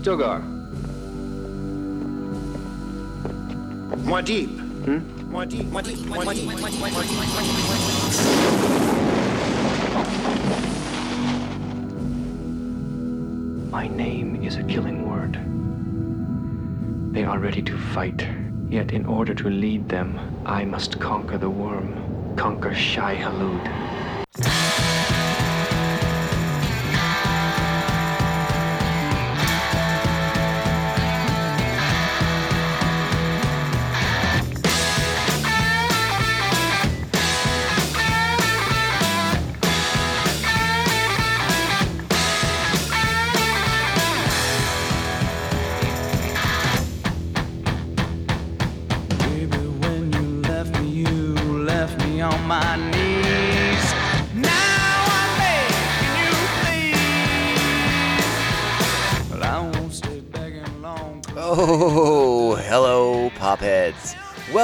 Stilgar. Muad'Dib. Hmm? Muad'Dib. Muad'Dib. Muad'Dib. Muad'Dib. My name is a killing word. They are ready to fight, yet in order to lead them, I must conquer the worm, conquer Shai-Hulud.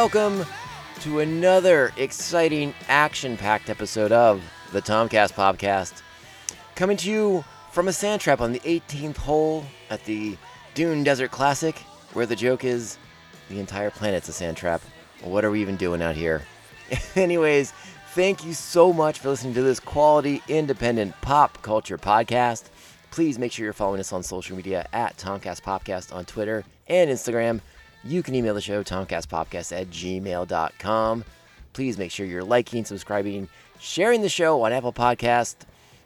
Welcome to another exciting, action packed episode of the Tomcast Popcast. Coming to you from a sand trap on the 18th hole at the Dune Desert Classic, where the joke is the entire planet's a sand trap. What are we even doing out here? Anyways, thank you so much for listening to this quality, independent pop culture podcast. Please make sure you're following us on social media at Tomcast Popcast on Twitter and Instagram. You can email the show, tomcastpopcast at gmail.com. Please make sure you're liking, subscribing, sharing the show on Apple Podcast,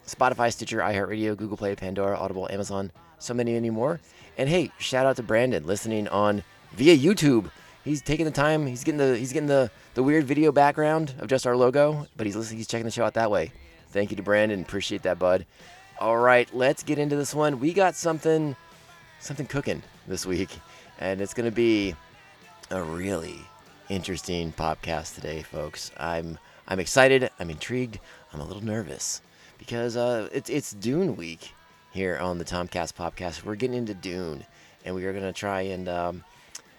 Spotify, Stitcher, iHeartRadio, Google Play, Pandora, Audible, Amazon, so many, many more. And hey, shout out to Brandon listening on via YouTube. He's taking the time. He's getting the he's getting the, the weird video background of just our logo, but he's listening. He's checking the show out that way. Thank you to Brandon. Appreciate that, bud. All right, let's get into this one. We got something something cooking this week, and it's gonna be a really interesting podcast today, folks. I'm I'm excited. I'm intrigued. I'm a little nervous because uh, it's it's Dune week here on the Tomcast popcast. We're getting into Dune, and we are gonna try and um,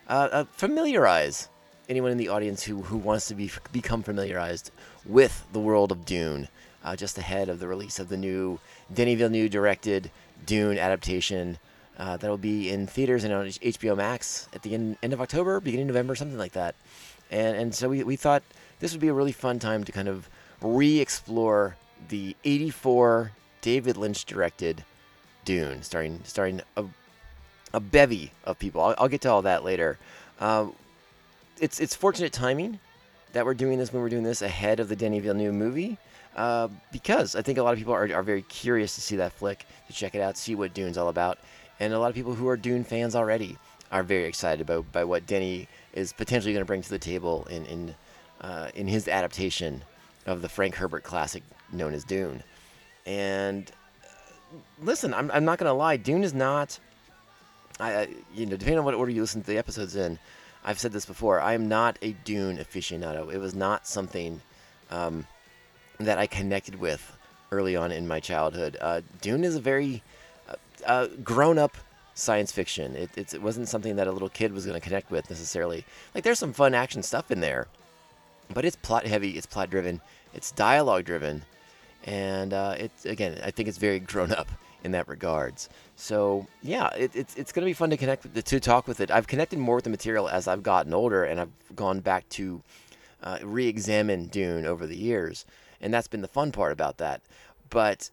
uh, uh, familiarize anyone in the audience who who wants to be become familiarized with the world of Dune. Uh, just ahead of the release of the new Denis Villeneuve directed Dune adaptation uh, that'll be in theaters and on HBO Max at the end, end of October, beginning of November, something like that. And and so we, we thought this would be a really fun time to kind of re-explore the '84 David Lynch directed Dune, starring starring a, a bevy of people. I'll, I'll get to all that later. Um, it's it's fortunate timing that we're doing this when we're doing this ahead of the Denis Villeneuve movie. Uh, because I think a lot of people are, are very curious to see that flick, to check it out, see what Dune's all about. And a lot of people who are Dune fans already are very excited about by what Denny is potentially going to bring to the table in in uh, in his adaptation of the Frank Herbert classic known as Dune. And uh, listen, I'm, I'm not going to lie, Dune is not. I, you know depending on what order you listen to the episodes in, I've said this before. I am not a Dune aficionado. It was not something um, that I connected with early on in my childhood. Uh, Dune is a very uh, uh, grown-up science fiction. It, it's, it wasn't something that a little kid was going to connect with necessarily. Like there's some fun action stuff in there, but it's plot heavy. It's plot driven. It's dialogue driven, and uh, it's again I think it's very grown up in that regards. So yeah, it, it's it's going to be fun to connect with, to talk with it. I've connected more with the material as I've gotten older, and I've gone back to uh, re-examine Dune over the years, and that's been the fun part about that. But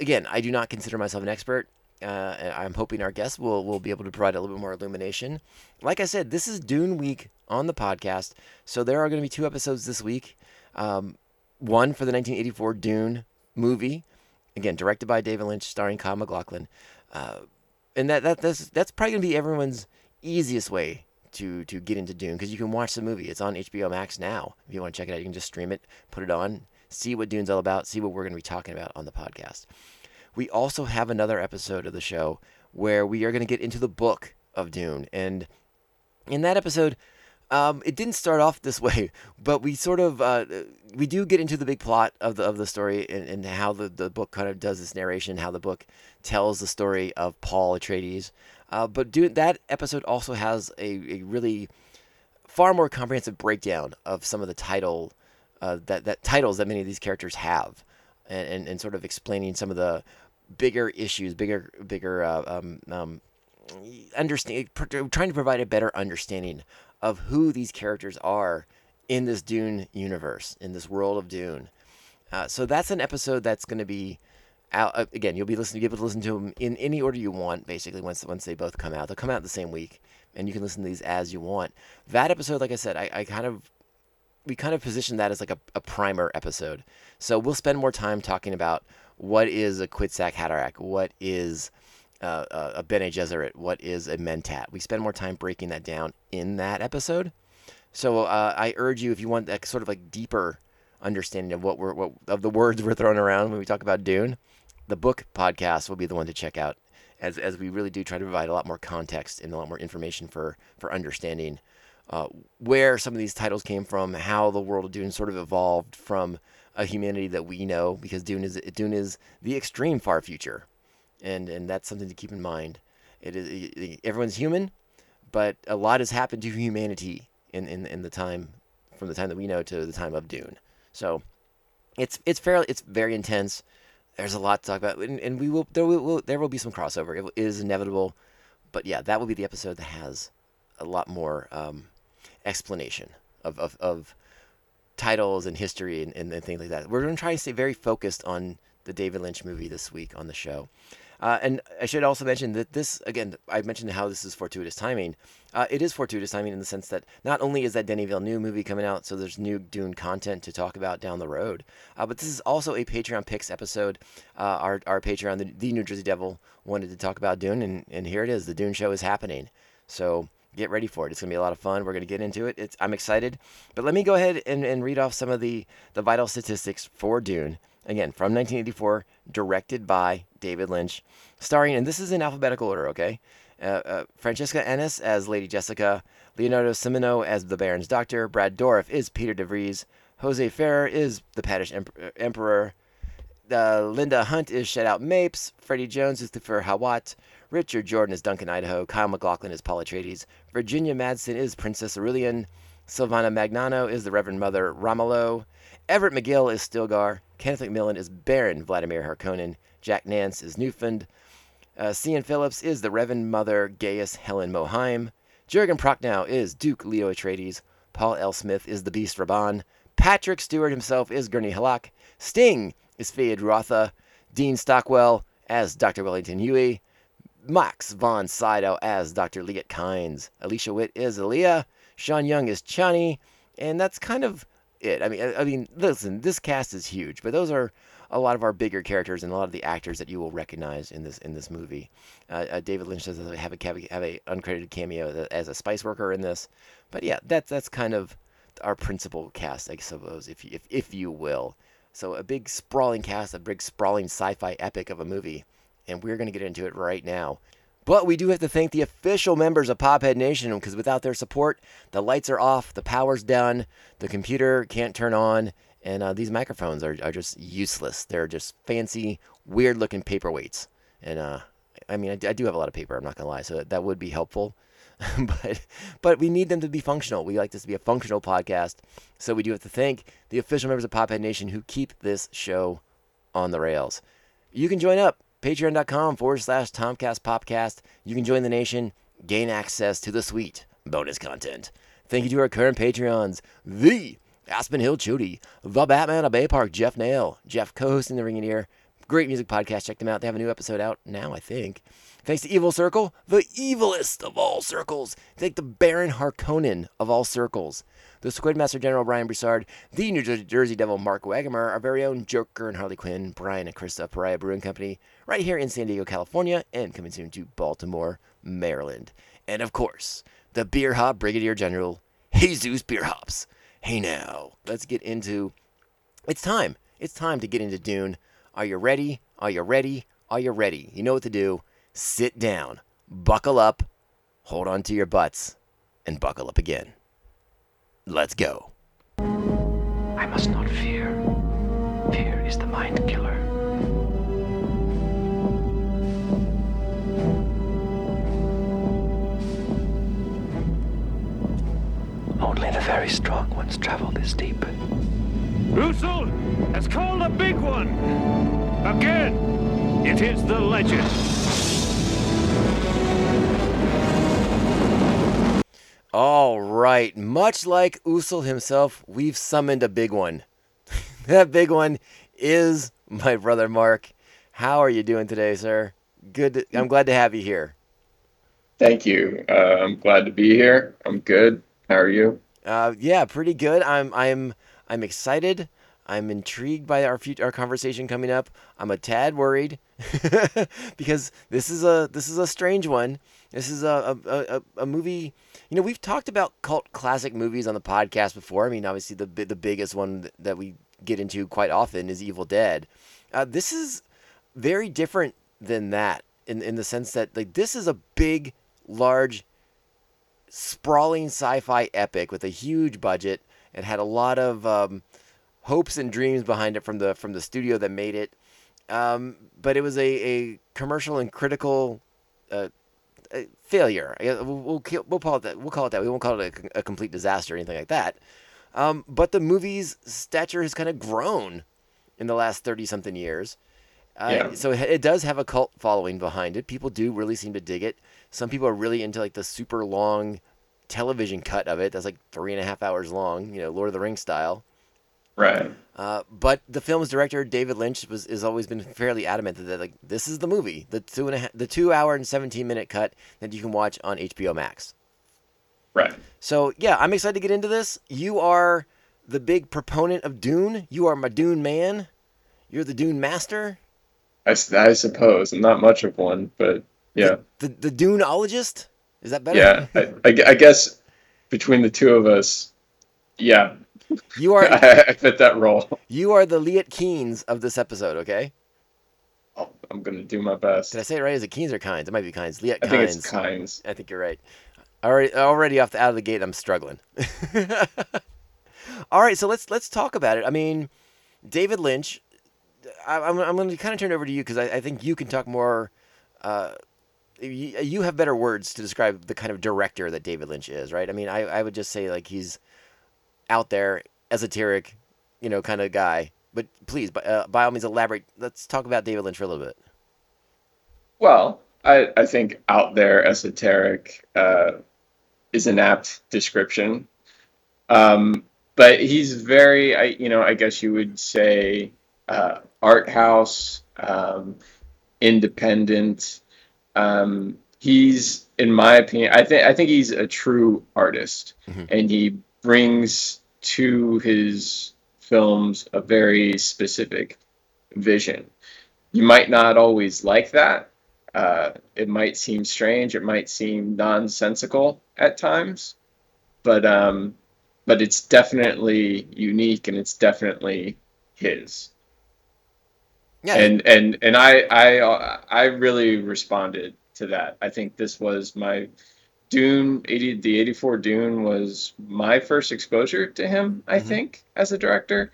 again, I do not consider myself an expert. Uh, I'm hoping our guests will, will be able to provide a little bit more illumination. Like I said, this is Dune week on the podcast, so there are going to be two episodes this week. Um, one for the 1984 Dune movie, again directed by David Lynch, starring Kyle MacLachlan, uh, and that, that that's that's probably going to be everyone's easiest way to to get into Dune because you can watch the movie. It's on HBO Max now. If you want to check it out, you can just stream it, put it on, see what Dune's all about, see what we're going to be talking about on the podcast. We also have another episode of the show where we are going to get into the book of Dune. And in that episode, um, it didn't start off this way, but we sort of uh, we do get into the big plot of the of the story and, and how the, the book kind of does this narration, how the book tells the story of Paul Atreides. Uh, but do, that episode also has a, a really far more comprehensive breakdown of some of the title uh, that that titles that many of these characters have, and, and, and sort of explaining some of the bigger issues, bigger bigger uh, um, um, understand, trying to provide a better understanding of who these characters are in this Dune universe, in this world of Dune. Uh, so that's an episode that's going to be out uh, again. You'll be listening, you'll be able to listen to them in any order you want. Basically, once once they both come out, they'll come out the same week, and you can listen to these as you want. That episode, like I said, I, I kind of we kind of position that as like a, a primer episode. So we'll spend more time talking about what is a Kwisatz Haderach, what is uh, a Bene Gesserit, what is a Mentat. We spend more time breaking that down in that episode. So uh, I urge you, if you want that sort of like deeper understanding of what we're what, of the words we're throwing around when we talk about Dune, the book podcast will be the one to check out, as as we really do try to provide a lot more context and a lot more information for for understanding uh, where some of these titles came from, how the world of Dune sort of evolved from a humanity that we know, because Dune is Dune is the extreme far future, and and that's something to keep in mind. It is everyone's human, but a lot has happened to humanity in, in, in the time from the time that we know to the time of Dune. So it's it's fairly it's very intense. There's a lot to talk about, and, and we will there will there will be some crossover. It is inevitable, but yeah, that will be the episode that has a lot more um, explanation of, of, of titles and history and, and, and things like that. We're going to try to stay very focused on the David Lynch movie this week on the show. Uh, and I should also mention that this, again, I mentioned how this is fortuitous timing. Uh, it is fortuitous timing in the sense that not only is that Denis Villeneuve movie coming out, so there's new Dune content to talk about down the road, uh, but this is also a Patreon picks episode. Uh, our, our Patreon, the, the, New Jersey Devil, wanted to talk about Dune, and, and here it is. The Dune show is happening. So get ready for it. It's going to be a lot of fun. We're going to get into it. It's, I'm excited. But let me go ahead and, and read off some of the, the vital statistics for Dune. Again, from 1984, directed by David Lynch, starring, and this is in alphabetical order, okay? Uh, uh, Francesca Annis as Lady Jessica, Leonardo Cimino as the Baron's Doctor, Brad Dourif is Piter De Vries, Jose Ferrer is the Paddish uh, Emperor, uh, Linda Hunt is Shadout Mapes, Freddie Jones is Thufir Hawat, Richard Jordan is Duncan Idaho, Kyle MacLachlan is Paul Atreides, Virginia Madsen is Princess Irulan, Silvana Mangano is the Reverend Mother Ramallo, Everett McGill is Stilgar, Kenneth McMillan is Baron Vladimir Harkonnen, Jack Nance is Nefud, uh, Siân Phillips is the Reverend Mother Gaius Helen Mohiam, Jurgen Prochnow is Duke Leto Atreides, Paul L. Smith is the Beast Rabban, Patrick Stewart himself is Gurney Halleck, Sting is Feyd Rautha, Dean Stockwell as Dr. Wellington Yueh, Max von Sydow as Dr. Liet Kynes, Alicia Witt is Alia, Sean Young is Chani, and that's kind of it. I mean, I, I, mean, listen, this cast is huge, but those are a lot of our bigger characters and a lot of the actors that you will recognize in this in this movie. Uh, uh, David Lynch does have a have a uncredited cameo as a spice worker in this, but yeah, that's that's kind of our principal cast, I suppose, if if if you will. So a big sprawling cast, a big sprawling sci-fi epic of a movie, and we're going to get into it right now. But we do have to thank the official members of Pophead Nation because without their support, the lights are off, the power's down, the computer can't turn on, and uh, these microphones are, are just useless. They're just fancy, weird looking paperweights. And uh, I mean, I, I, do have a lot of paper, I'm not going to lie, so that, that would be helpful. but but we need them to be functional. We like this to be a functional podcast. So we do have to thank the official members of Pophead Nation who keep this show on the rails. You can join up patreon.com forward slash Tomcast Popcast. You can join the nation, gain access to the sweet bonus content. Thank you to our current Patreons, the Aspen Hill Chudy, the Batman of Bay Park, Jeff Nail, Jeff co-hosting the Ring and Ear. Great music podcast. Check them out. They have a new episode out now, I think. Thanks to Evil Circle, the evilest of all circles. Thank the Baron Harkonnen of all circles the Squidmaster General Brian Broussard, the New Jersey Devil Mark Wagamer, our very own Joker and Harley Quinn, Brian and Krista Pariah Brewing Company, right here in San Diego, California, and coming soon to Baltimore, Maryland. And of course, the Beer Hop Brigadier General, Jesus Beer Hops. Hey now, let's get into. It's time. It's time to get into Dune. Are you ready? Are you ready? Are you ready? You know what to do. Sit down, buckle up, hold on to your butts, and buckle up again. Let's go. I must not fear. Fear is the mind killer. Only the very strong ones travel this deep. Usul has called a big one. Again, it is the legend. All right. Much like Usul himself, we've summoned a big one. that big one is my brother Mark. How are you doing today, sir? Good. To, I'm glad to have you here. Thank you. Uh, I'm glad to be here. I'm good. How are you? Uh, yeah, pretty good. I'm. I'm. I'm excited. I'm intrigued by our future, our conversation coming up. I'm a tad worried because this is a this is a strange one. This is a, a, a, a movie. You know, we've talked about cult classic movies on the podcast before. I mean, obviously the the biggest one that we get into quite often is Evil Dead. Uh, this is very different than that in in the sense that like this is a big, large, sprawling sci-fi epic with a huge budget. It had a lot of um, hopes and dreams behind it from the from the studio that made it. Um, but it was a, a commercial and critical uh, failure. We'll, we'll, we'll call it that. We'll call it that. We won't call it a, a complete disaster or anything like that. Um, but the movie's stature has kind of grown in the last thirty something years. Uh, Yeah. So it, it does have a cult following behind it. People do really seem to dig it. Some people are really into like the super long television cut of it. That's like three and a half hours long. You know, Lord of the Rings style. Right. Uh, but the film's director David Lynch was has always been fairly adamant that like this is the movie, the two and a half, the two hour and seventeen minute cut that you can watch on HBO Max. Right. So yeah, I'm excited to get into this. You are the big proponent of Dune. You are my Dune man. You're the Dune master. I suppose I'm not much of one, but yeah, The the Duneologist. Is that better? yeah. I, I I guess between the two of us, yeah, You are I, I fit that role. you are the Liet Keens of this episode. Okay. Oh, I'm gonna do my best. Did I say it right? Is it Keens or Kynes? It might be Kynes. Liet I think it's Kynes. I think you're right. Already, already off the out of the gate, I'm struggling. All right, so let's let's talk about it. I mean, David Lynch. I, I'm I'm going to kind of turn it over to you because I, I think you can talk more. Uh, you, you have better words to describe the kind of director that David Lynch is, right? I mean, I, I would just say like he's out there, esoteric, you know, kind of guy. But please, by, uh, by all means, elaborate. Let's talk about David Lynch for a little bit. Well, I, I think out there esoteric uh, is an apt description. Um, but he's very, I, you know, I guess you would say uh, art house, um, independent. Um, he's, in my opinion, I think I think he's a true artist, Mhm. and he brings to his films a very specific vision. You might not always like that, uh, it might seem strange, it might seem nonsensical at times, but um, but it's definitely unique and it's definitely his. Yeah, And and and I I uh, I really responded to that. I think this was my Dune 80 the 84 Dune was my first exposure to him, I Mhm. think, as a director.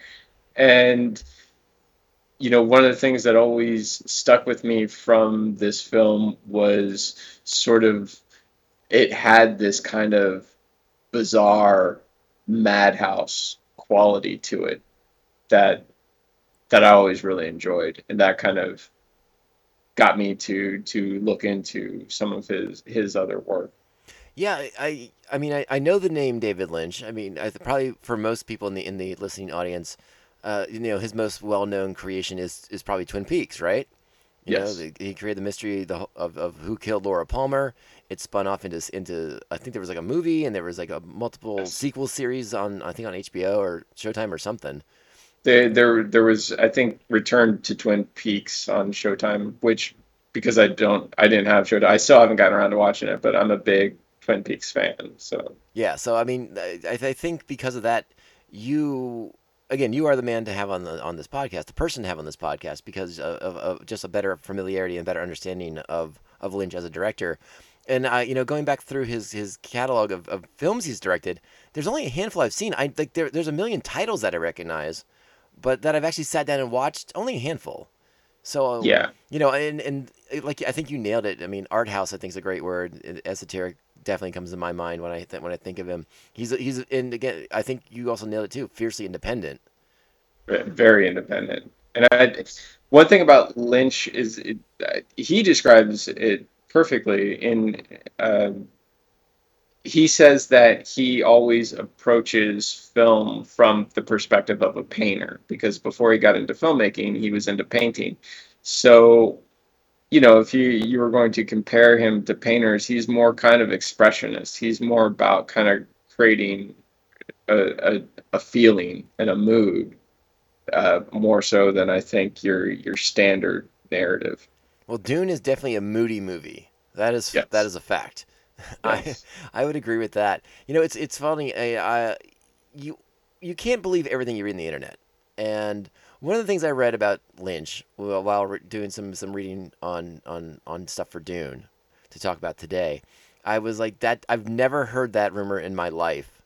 And you know, one of the things that always stuck with me from this film was sort of it had this kind of bizarre madhouse quality to it that that I always really enjoyed, and that kind of got me to to look into some of his his other work. Yeah, I, I, mean, I, I know the name David Lynch. I mean, I, th- probably for most people in the in the listening audience, uh, you know, his most well-known creation is is probably Twin Peaks, right? You Yes. know, the, he created the mystery the, of, of who killed Laura Palmer. It spun off into into I think there was like a movie and there was like a multiple Yes. sequel series on I think on HBO or Showtime or something. There there there was I think Return to Twin Peaks on Showtime, which because I don't I didn't have Showtime, I still haven't gotten around to watching it, but I'm a big Twin Peaks fan, so Yeah, so I mean, I, I think because of that, you again, you are the man to have on the on this podcast, the person to have on this podcast, because of, of, of just a better familiarity and better understanding of of Lynch as a director. And uh, you know, going back through his his catalog of, of films he's directed, there's only a handful I've seen. I like there, there's a million titles that I recognize, but that I've actually sat down and watched, only a handful. So yeah. you know, and and like I think you nailed it. I mean, art house I think is a great word. Esoteric definitely comes to my mind when I th- when I think of him. He's he's and again I think you also nailed it too. Fiercely independent. very independent. And I, one thing about Lynch is it, uh, he describes it perfectly in um, he says that he always approaches film from the perspective of a painter because before he got into filmmaking, he was into painting. So, you know, if you you were going to compare him to painters, he's more kind of expressionist. He's more about kind of creating a, a, a feeling and a mood uh, more so than I think your your standard narrative. Well, Dune is definitely a moody movie. That is Yes. that is a fact. Yes. I I would agree with that. You know, it's it's funny. I, I you you can't believe everything you read on the internet. And one of the things I read about Lynch while re- doing some some reading on on on stuff for Dune to talk about today, I was like that. I've never heard that rumor in my life.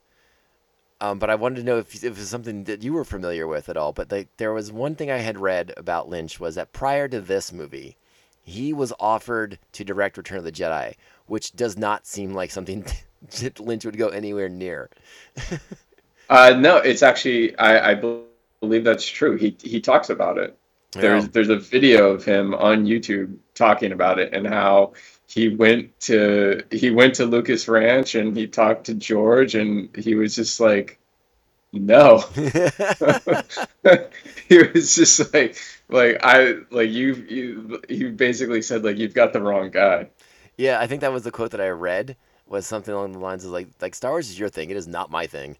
Um, but I wanted to know if, if it was something that you were familiar with at all. But there was one thing I had read about Lynch was that prior to this movie, he was offered to direct Return of the Jedi, which does not seem like something Lynch would go anywhere near. Uh, no, it's actually I, I bel- believe that's true. He he talks about it. There's Yeah. there's a video of him on YouTube talking about it and how he went to he went to Lucas Ranch and he talked to George and he was just like, no. he was just like like I like you you he basically said like you've got the wrong guy. yeah, I think that was the quote that I read was something along the lines of like like Star Wars is your thing, it is not my thing.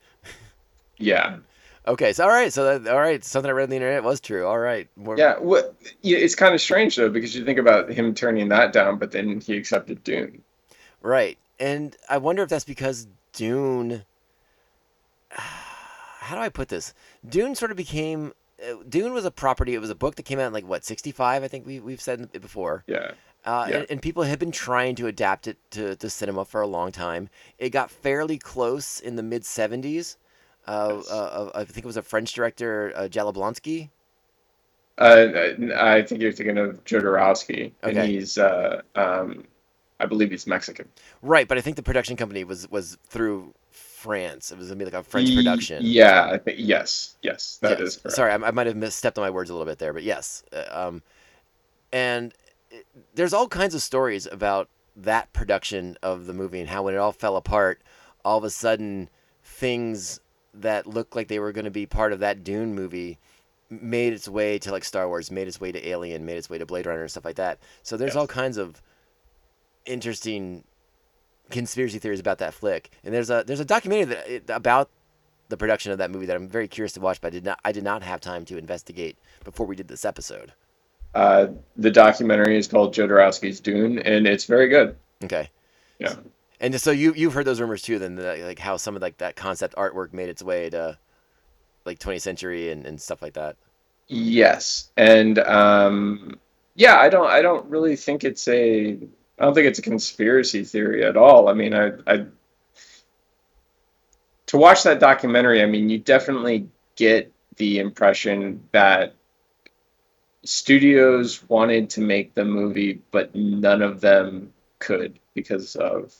Yeah. Okay, so all right, so that, all right, something I read on the internet was true. All right, Yeah, what yeah, it's kind of strange though because you think about him turning that down, but then he accepted Dune. Right. And I wonder if that's because Dune. How do I put this? Dune sort of became. uh, Dune was a property. It was a book that came out in like what sixty five. I think we we've said it before. Yeah. Uh, Yeah. and, and people had been trying to adapt it to, to cinema for a long time. It got fairly close in the mid '70s. Uh, Yes. uh, I think it was a French director, uh. Uh, I think you're thinking of Jodorowsky, and Okay. he's, uh, um, I believe he's Mexican. Right, but I think the production company was was through France. It was gonna be like a French production. Yeah, I think yes, yes, that is Yes. correct. Sorry, I, I might have misstepped on my words a little bit there, but yes. uh, Um, and it, there's all kinds of stories about that production of the movie and how when it all fell apart, all of a sudden things that looked like they were going to be part of that Dune movie made its way to like Star Wars, made its way to Alien, made its way to Blade Runner and stuff like that. So there's Yes. all kinds of interesting conspiracy theories about that flick. And there's a there's a documentary that it, about the production of that movie that I'm very curious to watch, but I did not I did not have time to investigate before we did this episode. Uh, the documentary is called Jodorowsky's Dune, and it's very good. Okay. Yeah. And so you you've heard those rumors too, then like how some of like that concept artwork made its way to like 20th century and, and stuff like that. Yes, and um, yeah, I don't, I don't really think it's a, I don't think it's a conspiracy theory at all. I mean, I, I, to watch that documentary, I mean, you definitely get the impression that studios wanted to make the movie, but none of them could because of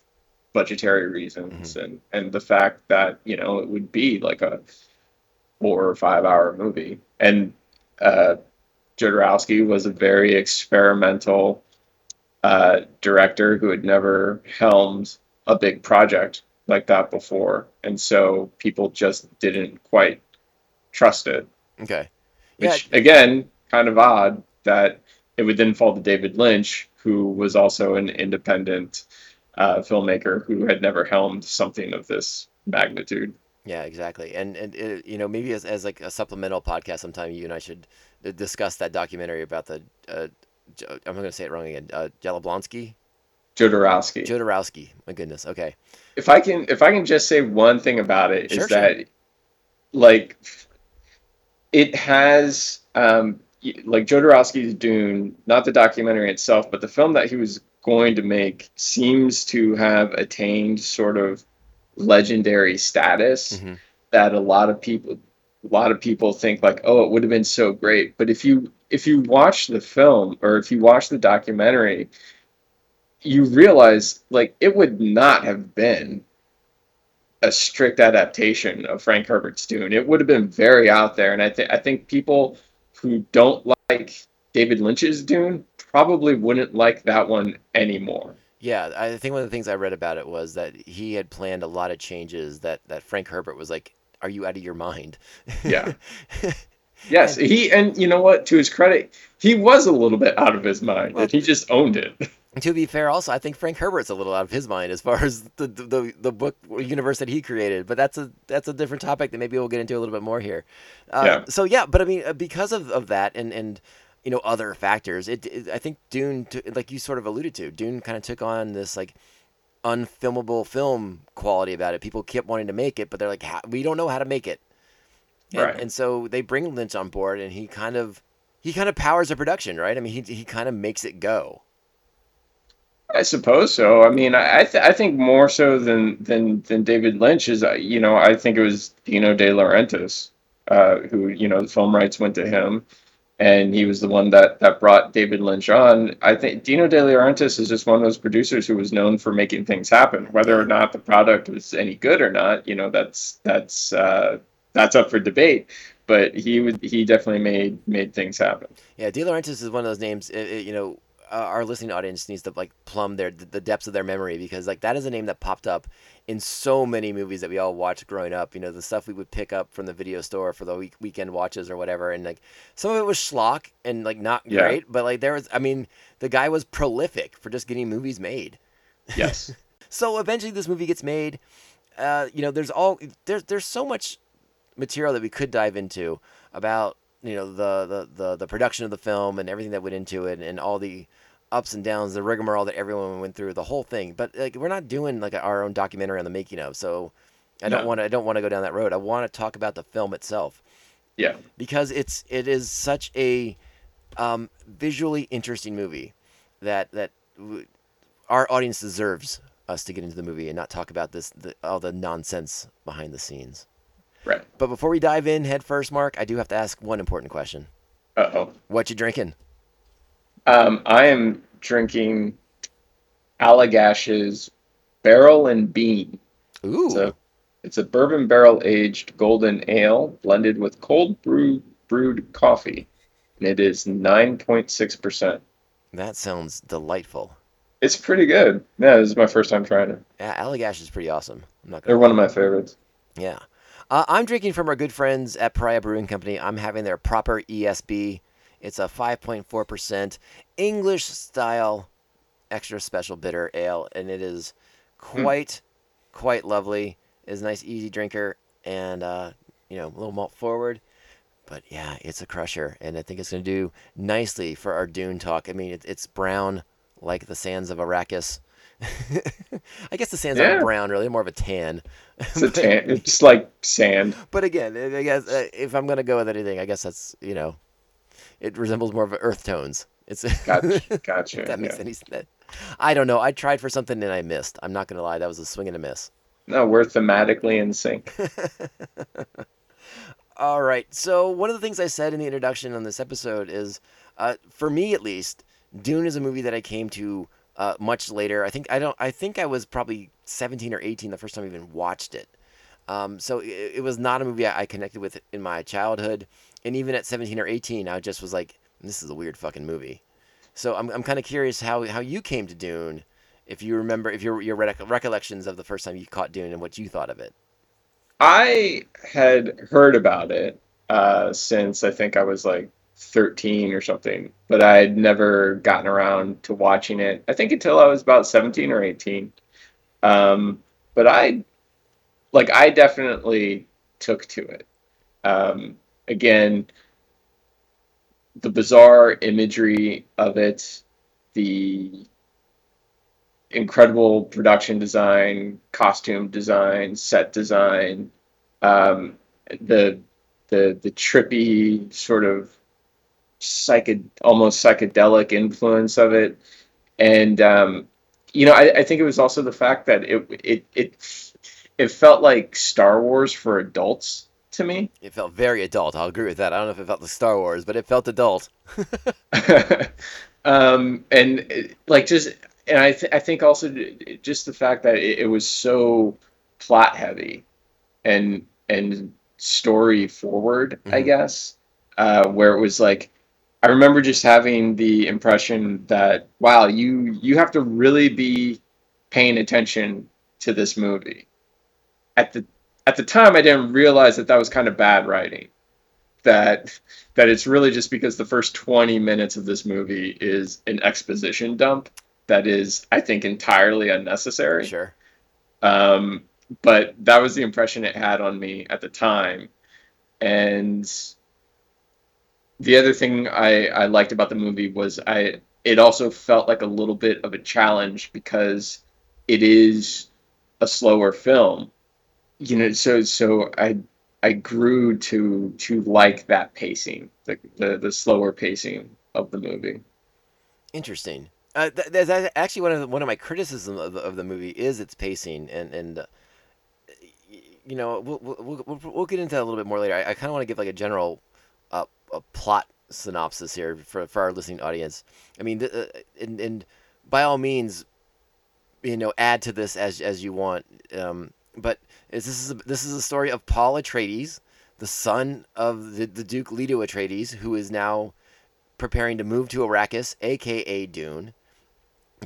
budgetary reasons and and the fact that you know it would be like a four or five hour movie and uh, Jodorowsky was a very experimental uh, director who had never helmed a big project like that before, and so people just didn't quite trust it. Okay. Yeah. Which again, kind of odd that it would then fall to David Lynch, who was also an independent uh, filmmaker who had never helmed something of this magnitude. Yeah, exactly. And and it, you know maybe as, as like a supplemental podcast sometime you and I should discuss that documentary about the uh, I'm going to say it wrong again. Uh, Jalablonsky, Jodorowsky. Jodorowsky. My goodness. Okay. if I can if I can just say one thing about it is Sure, sure. that like it has um like Jodorowsky's Dune, not the documentary itself, but the film that he was going to make seems to have attained sort of legendary status Mhm. that a lot of people a lot of people think like oh it would have been so great but if you if you watch the film or if you watch the documentary you realize like it would not have been a strict adaptation of Frank Herbert's Dune. It would have been very out there, and I think I think people who don't like David Lynch's Dune probably wouldn't like that one anymore. Yeah, I think one of the things I read about it was that he had planned a lot of changes that that Frank Herbert was like, "Are you out of your mind?" Yeah. Yes, he and you know what? To his credit, he was a little bit out of his mind, and he just owned it. to be fair, also I think Frank Herbert's a little out of his mind as far as the the, the book universe that he created. But that's a that's a different topic that maybe we'll get into a little bit more here. Uh, Yeah. So yeah, but I mean, uh, because of, of that and and you know other factors, it, it I think Dune, t- like you sort of alluded to, Dune kind of took on this like unfilmable film quality about it. People kept wanting to make it, but they're like, we don't know how to make it. And, Right. and so they bring Lynch on board, and he kind of he kind of powers the production, right? I mean, he he kind of makes it go. I suppose so. I mean, I I, th- I think more so than than than David Lynch is. uh, You know, I think it was Dino De Laurentiis, uh, who you know the film rights went to him, and he was the one that that brought David Lynch on. I think Dino De Laurentiis is just one of those producers who was known for making things happen, whether or not the product was any good or not. You know, that's that's uh, that's up for debate. But he would he definitely made made things happen. Yeah, De Laurentiis is one of those names. You know, uh, our listening audience needs to like plumb their the depths of their memory because like that is a name that popped up in so many movies that we all watched growing up. You know, the stuff we would pick up from the video store for the week, weekend watches or whatever, and like some of it was schlock and like not Yeah. great, but like there was. I mean, the guy was prolific for just getting movies made. Yes. So eventually, this movie gets made. Uh, you know, there's all there's there's so much material that we could dive into about you know the, the the the production of the film and everything that went into it and all the ups and downs, the rigmarole that everyone went through, the whole thing. But like, we're not doing like our own documentary on the making of, so I don't No. want to I don't want to go down that road. I want to talk about the film itself yeah. because it's it is such a um, visually interesting movie that that w- our audience deserves us to get into the movie and not talk about this the, all the nonsense behind the scenes. Right. But before we dive in head first, Mark, I do have to ask one important question: Uh oh. What you drinking? Um, I am drinking Allagash's Barrel and Bean. Ooh, It's a, it's a bourbon barrel aged golden ale blended with cold brew brewed coffee. And it is 9.6%. that sounds delightful. It's pretty good. Yeah, this is my first time trying it. Yeah, Allagash is pretty awesome. I'm not They're gonna one of my favorites. Yeah. Uh, I'm drinking from our good friends at Pariah Brewing Company. I'm having their proper ESB. It's a 5.4% English style extra special bitter ale, and it is quite, quite lovely. It's a nice, easy drinker, and, uh, you know, a little malt forward. But yeah, it's a crusher, and I think it's going to do nicely for our Dune talk. I mean, it, it's brown like the sands of Arrakis. I guess the sands aren't brown, really, more of a tan. It's a tan. It's like sand. But again, I guess uh, if I'm gonna go with anything, I guess that's you know, it resembles more of earth tones. It's Gotcha. Gotcha. that makes yeah. any sense. I don't know. I tried for something and I missed. I'm not gonna lie, that was a swing and a miss. No, we're thematically in sync. All right. So one of the things I said in the introduction on this episode is, uh, for me at least, Dune is a movie that I came to uh, much later. I think I don't. I think I was probably 17 or 18 the first time I even watched it. Um, so it, it was not a movie I, I connected with in my childhood, and even at 17 or 18, I just was like, "This is a weird fucking movie." So I'm, I'm kind of curious how, how you came to Dune, if you remember, if your your rec- recollections of the first time you caught Dune and what you thought of it. I had heard about it uh, since I think I was like 13 or something, but I had never gotten around to watching it. I think until I was about 17 or 18. Um, but I, like, I definitely took to it. Um, again, the bizarre imagery of it, the incredible production design, costume design, set design, um, the the the trippy sort of psyched almost psychedelic influence of it, and um, you know I, I think it was also the fact that it it it it felt like Star Wars for adults to me. It felt very adult. I'll agree with that. I don't know if it felt like Star Wars, but it felt adult. um, and it- like just and I th- I think also just the fact that it, it was so plot heavy and and story forward, I Mhm. guess, uh, where it was like I remember just having the impression that wow, you you have to really be paying attention to this movie. At the at the time, I didn't realize that that was kind of bad writing. That that it's really just because the first 20 minutes of this movie is an exposition dump that is, I think, entirely unnecessary. Sure. Um, but that was the impression it had on me at the time. And the other thing I, I liked about the movie was I it also felt like a little bit of a challenge because it is a slower film. You know, so so I I grew to to like that pacing, the the, the slower pacing of the movie. Interesting. Uh, th- that's actually one of the, one of my criticisms of the, of the movie is its pacing, and and uh, you know we'll, we'll, we'll, we'll get into that a little bit more later. I, I kind of want to give like a general uh, a plot synopsis here for, for our listening audience. I mean, uh, and, and by all means, you know, add to this as as you want. Um, but is this is a, this is a story of Paul Atreides, the son of the, the Duke Leto Atreides, who is now preparing to move to Arrakis, aka Dune,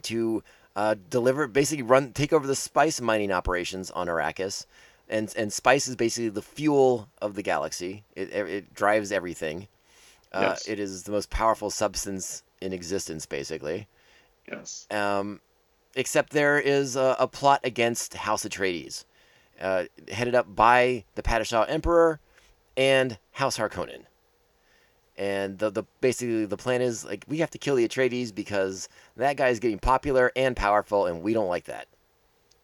to uh, deliver, basically run, take over the spice mining operations on Arrakis, and and spice is basically the fuel of the galaxy. It it drives everything. Uh, Yes. It is the most powerful substance in existence, basically. Yes. Um, except there is a, a plot against House Atreides, uh, headed up by the Padishah Emperor and House Harkonnen. And the, the basically the plan is like we have to kill the Atreides because that guy is getting popular and powerful, and we don't like that.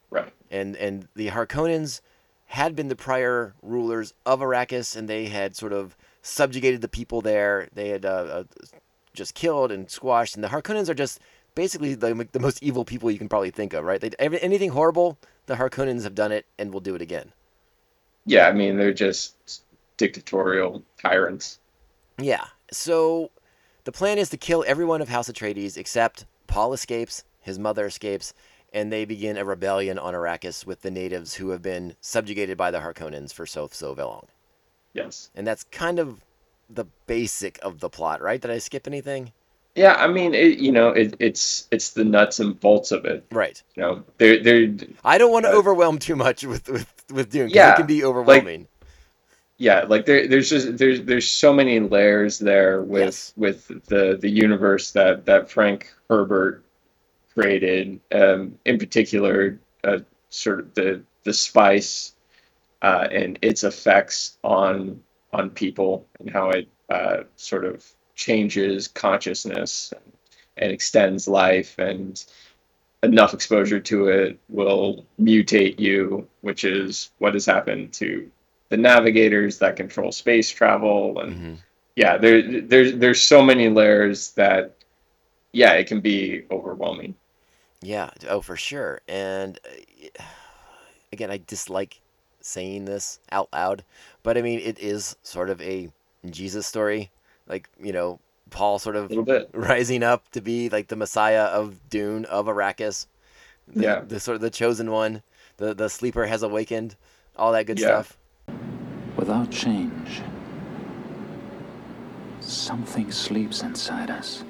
Right. And and the Harkonnens had been the prior rulers of Arrakis, and they had sort of subjugated the people there. They had uh, uh, just killed and squashed, and the Harkonnens are just basically the, the most evil people you can probably think of, right? They, anything horrible, the Harkonnens have done it and will do it again. Yeah, I mean they're just dictatorial tyrants. Yeah. So the plan is to kill everyone of House Atreides except Paul escapes, his mother escapes, and they begin a rebellion on Arrakis with the natives who have been subjugated by the Harkonnens for so so long. Yes. And that's kind of the basic of the plot, right? Did I skip anything? Yeah, I mean, it, you know, it, it's it's the nuts and bolts of it. Right. You know, they're they're I don't want to Uh, overwhelm too much with with with Dune. Yeah, it can be overwhelming. yeah, like there there's just there's there's so many layers there with Yes. with the the universe that that Frank Herbert created. Um, in particular, uh, sort of the the spice uh, and its effects on on people and how it uh, sort of changes consciousness and, and extends life and enough exposure to it will mutate you, which is what has happened to the navigators that control space travel and Mhm. yeah, there there's there's so many layers that yeah, it can be overwhelming. Yeah. Oh, for sure. And uh, again, I dislike saying this out loud, but I mean, it is sort of a Jesus story. Like, you know, Paul sort of little bit. rising up to be like the Messiah of Dune, of Arrakis. The, Yeah. The sort of the chosen one. The the sleeper has awakened. All that good Yeah. stuff. Without change, something sleeps inside us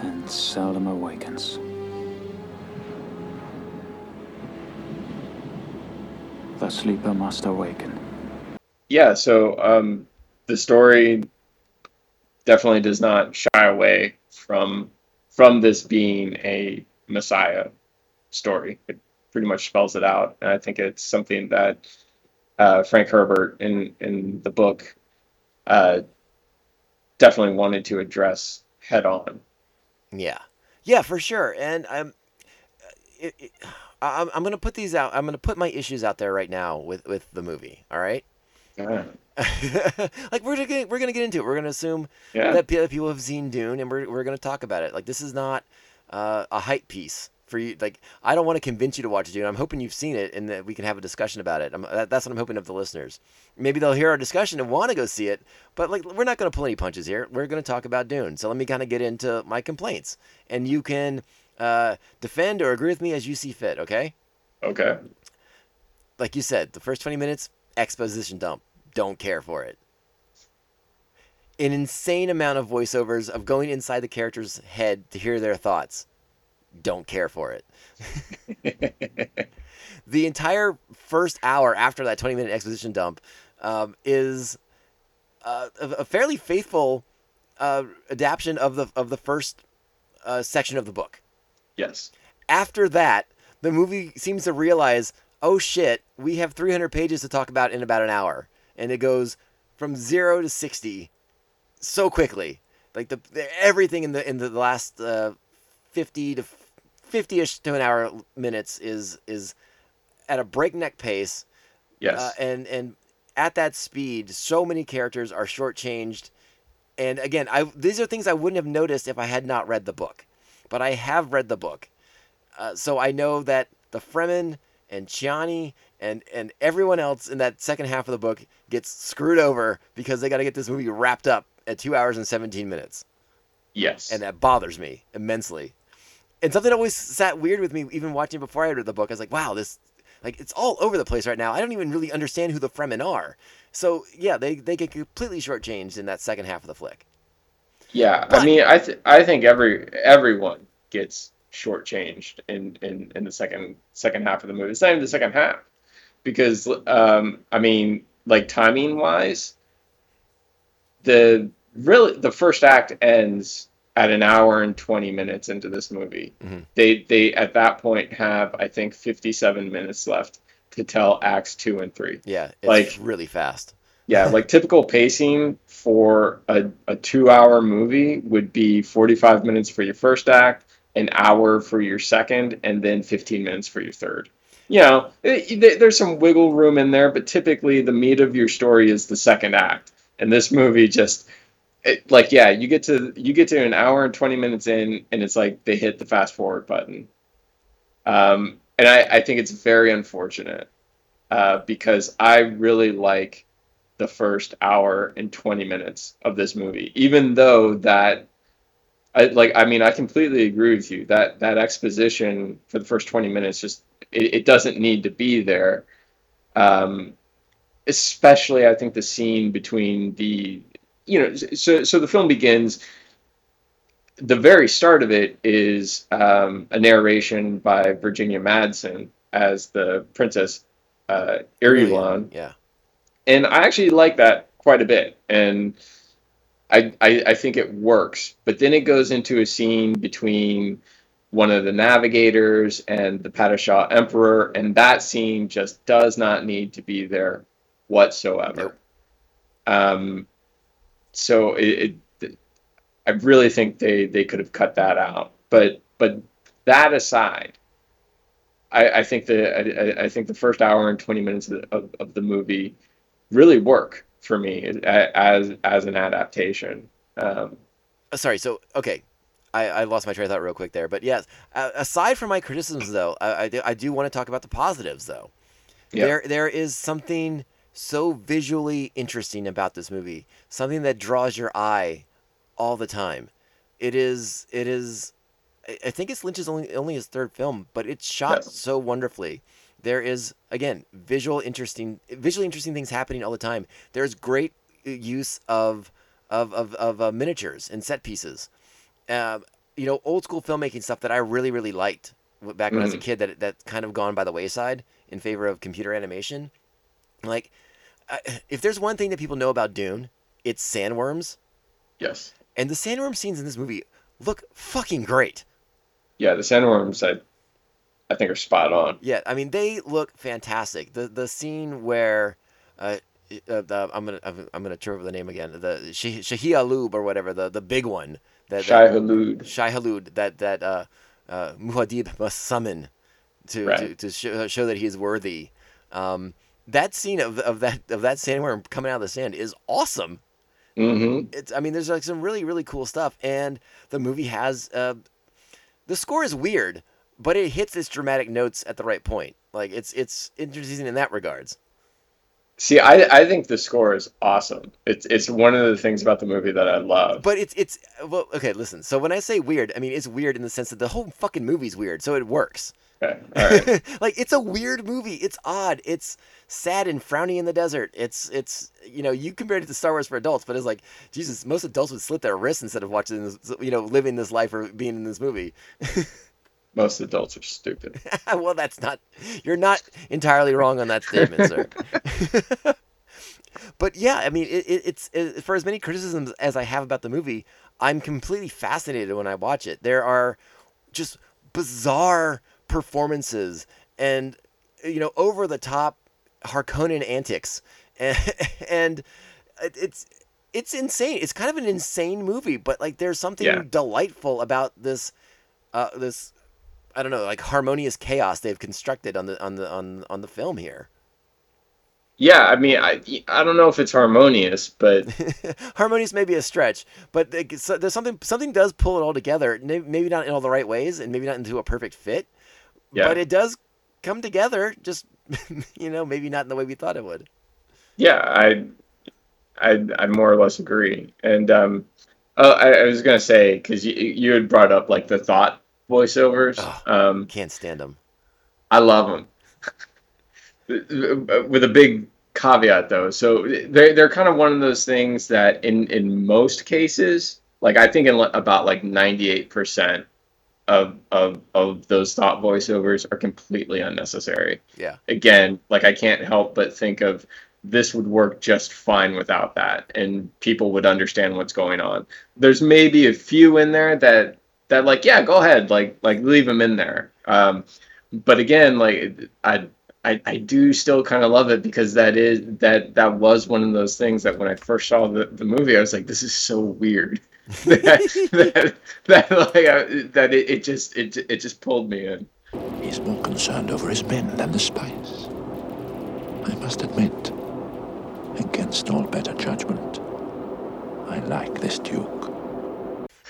and seldom awakens. The sleeper must awaken. Yeah, so um, the story definitely does not shy away from from this being a Messiah story. It pretty much spells it out, and I think it's something that uh, Frank Herbert in in the book uh, definitely wanted to address head on. Yeah, yeah, for sure. And I'm, it, it, I'm, I'm gonna put these out. I'm gonna put my issues out there right now with with the movie. All right. Yeah, like we're gonna we're gonna get into it. We're gonna assume yeah, that people have seen Dune, and we're we're gonna talk about it. Like this is not uh, a hype piece for you. Like I don't want to convince you to watch Dune. I'm hoping you've seen it, and that we can have a discussion about it. I'm, that, that's what I'm hoping of the listeners. Maybe they'll hear our discussion and want to go see it. But like we're not gonna pull any punches here. We're gonna talk about Dune. So let me kind of get into my complaints, and you can uh, defend or agree with me as you see fit. Okay. okay, Like you said, the first 20 minutes exposition dump. Don't care for it. an insane amount of voiceovers of going inside the character's head to hear their thoughts. Don't care for it. the entire first hour after that 20 minute exposition dump um, is uh, a, a fairly faithful uh, adaptation of the of the first uh, section of the book. Yes. After that, the movie seems to realize, oh shit, we have 300 pages to talk about in about an hour, and it goes from zero to 60 so quickly. Like the, everything in the in the last uh, 50 to 50ish to an hour minutes is is at a breakneck pace. Yes. Uh, and and at that speed, so many characters are shortchanged. And again, I these are things I wouldn't have noticed if I had not read the book, but I have read the book, uh, so I know that the Fremen and Chiani and and everyone else in that second half of the book gets screwed over because they got to get this movie wrapped up at two hours and seventeen minutes, yes. and that bothers me immensely. And something always sat weird with me, even watching before I read the book. I was like, wow, this like it's all over the place right now. I don't even really understand who the Fremen are. So yeah, they they get completely shortchanged in that second half of the flick. Yeah, But- I mean, I th- I think every everyone gets shortchanged in, in in the second second half of the movie. It's not even the second half because um, I mean, like timing wise, the really the first act ends at an hour and twenty minutes into this movie. Mhm. They they at that point have I think fifty seven minutes left to tell acts two and three. Yeah, it's Like- really fast. Yeah, like typical pacing for a, a two hour movie would be 45 minutes for your first act, an hour for your second, and then 15 minutes for your third. You know, it, it- there's some wiggle room in there, but typically the meat of your story is the second act. And this movie just, it, like, yeah, you get to you get to an hour and 20 minutes in, and it's like they hit the fast forward button. Um, and I, I think it's very unfortunate uh, because I really like the first hour and 20 minutes of this movie even though that I like I mean I completely agree with you that that exposition for the first 20 minutes just it, it doesn't need to be there um especially I think the scene between the you know so so the film begins the very start of it is um, a narration by Virginia Madsen as the princess uh, Irulan Yeah. And I actually like that quite a bit, and I, I I think it works. But then it goes into a scene between one of the navigators and the Padishah Emperor, and that scene just does not need to be there whatsoever. Nope. Um, so it, it, I really think they they could have cut that out. But but that aside, I, I think the I, I think the first hour and twenty minutes of, of, of the movie really work for me as as an adaptation. Um, Uh, Sorry. So okay, I, I lost my train of thought real quick there. But yes, uh, aside from my criticisms, though, I, I do, I do want to talk about the positives, though. Yeah. There there is something so visually interesting about this movie. Something that draws your eye all the time. It is it is. I- I think it's Lynch's only only his third film, but it's shot Yes. so wonderfully. There is again visual interesting visually interesting things happening all the time. There's great uh, use of of of, of uh, miniatures and set pieces. Um, you know, old school filmmaking stuff that I really really liked back when I was a Mhm. kid. That that kind of gone by the wayside in favor of computer animation. Like, I, if there's one thing that people know about Dune, it's sandworms, yes. and the sandworm scenes in this movie look fucking great. Yeah, the sandworms I I think are spot on. Yeah, I mean they look fantastic. The the scene where uh, uh the, I'm gonna I'm, gonna trip over the name again. The Shah- Shahia Lub or whatever the the big one that Shai that, Hulud. Shai Halud that that uh, uh, Muad'Dib must summon to to, Right. to show, show that he is worthy. Um, that scene of, of that of that sandworm coming out of the sand is awesome. hmm It's I mean there's like some really really cool stuff, and the movie has uh, the score is weird, but it hits its dramatic notes at the right point. Like it's it's interesting in that regards. See, I, I think the score is awesome. It's it's one of the things about the movie that I love. But it's it's well, okay. Listen, so when I say weird, I mean it's weird in the sense that the whole fucking movie's weird, so it works. Okay, right. like it's a weird movie. It's odd. It's sad and frowny in the desert. It's it's you know you compared it to Star Wars for adults, but it's like Jesus. Most adults would slit their wrists instead of watching this, you know, living this life or being in this movie. Most adults are stupid. well, that's not. You're not entirely wrong on that statement, sir. but yeah, I mean, it, it, it's it, for as many criticisms as I have about the movie, I'm completely fascinated when I watch it. There are just bizarre performances and you know over the top Harkonnen antics, and, and it's it's insane. It's kind of an insane movie, but like there's something Yeah. delightful about this uh, this I don't know like harmonious chaos they've constructed on the on the on on the film here. Yeah, I mean, I I don't know if it's harmonious, but harmonious may be a stretch, but there's something something does pull it all together. Maybe not in all the right ways, and maybe not into a perfect fit, yeah, but it does come together. Just you know, maybe not in the way we thought it would. yeah, I I I more or less agree. And um, oh, I, I was gonna say because you you had brought up like the thought voiceovers. Oh. Um, Can't stand them. I love them. With a big caveat though, so they're they're kind of one of those things that in in most cases, like I think in about like ninety eight percent of of of those thought voiceovers are completely unnecessary. Yeah. Again, like I can't help but think of this would work just fine without that, and people would understand what's going on. There's maybe a few in there that that like yeah, go ahead, like like leave them in there. Um, but again, like I, I, I do still kind of love it because that is that that was one of those things that when I first saw the, the movie, I was like, this is so weird. that, that, that like I, that it, it just it it just pulled me in. He's more concerned over his men than the spice. I must admit, against all better judgment, I like this Duke.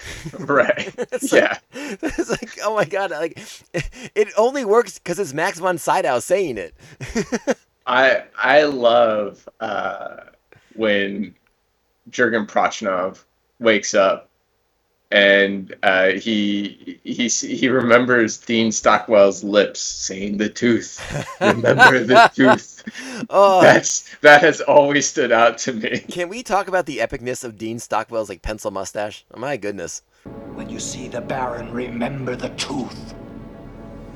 Right? It's yeah. like, it's like, oh my god! Like, it only works because it's Max von Sydow saying it. I I love uh, when Jurgen Prochnow wakes up and uh, he he he remembers Dean Stockwell's lips saying the tooth. Remember the tooth. Oh, That's that has always stood out to me. can we talk about the epicness of Dean Stockwell's like pencil mustache? Oh, my goodness. When you see the Baron, remember the tooth.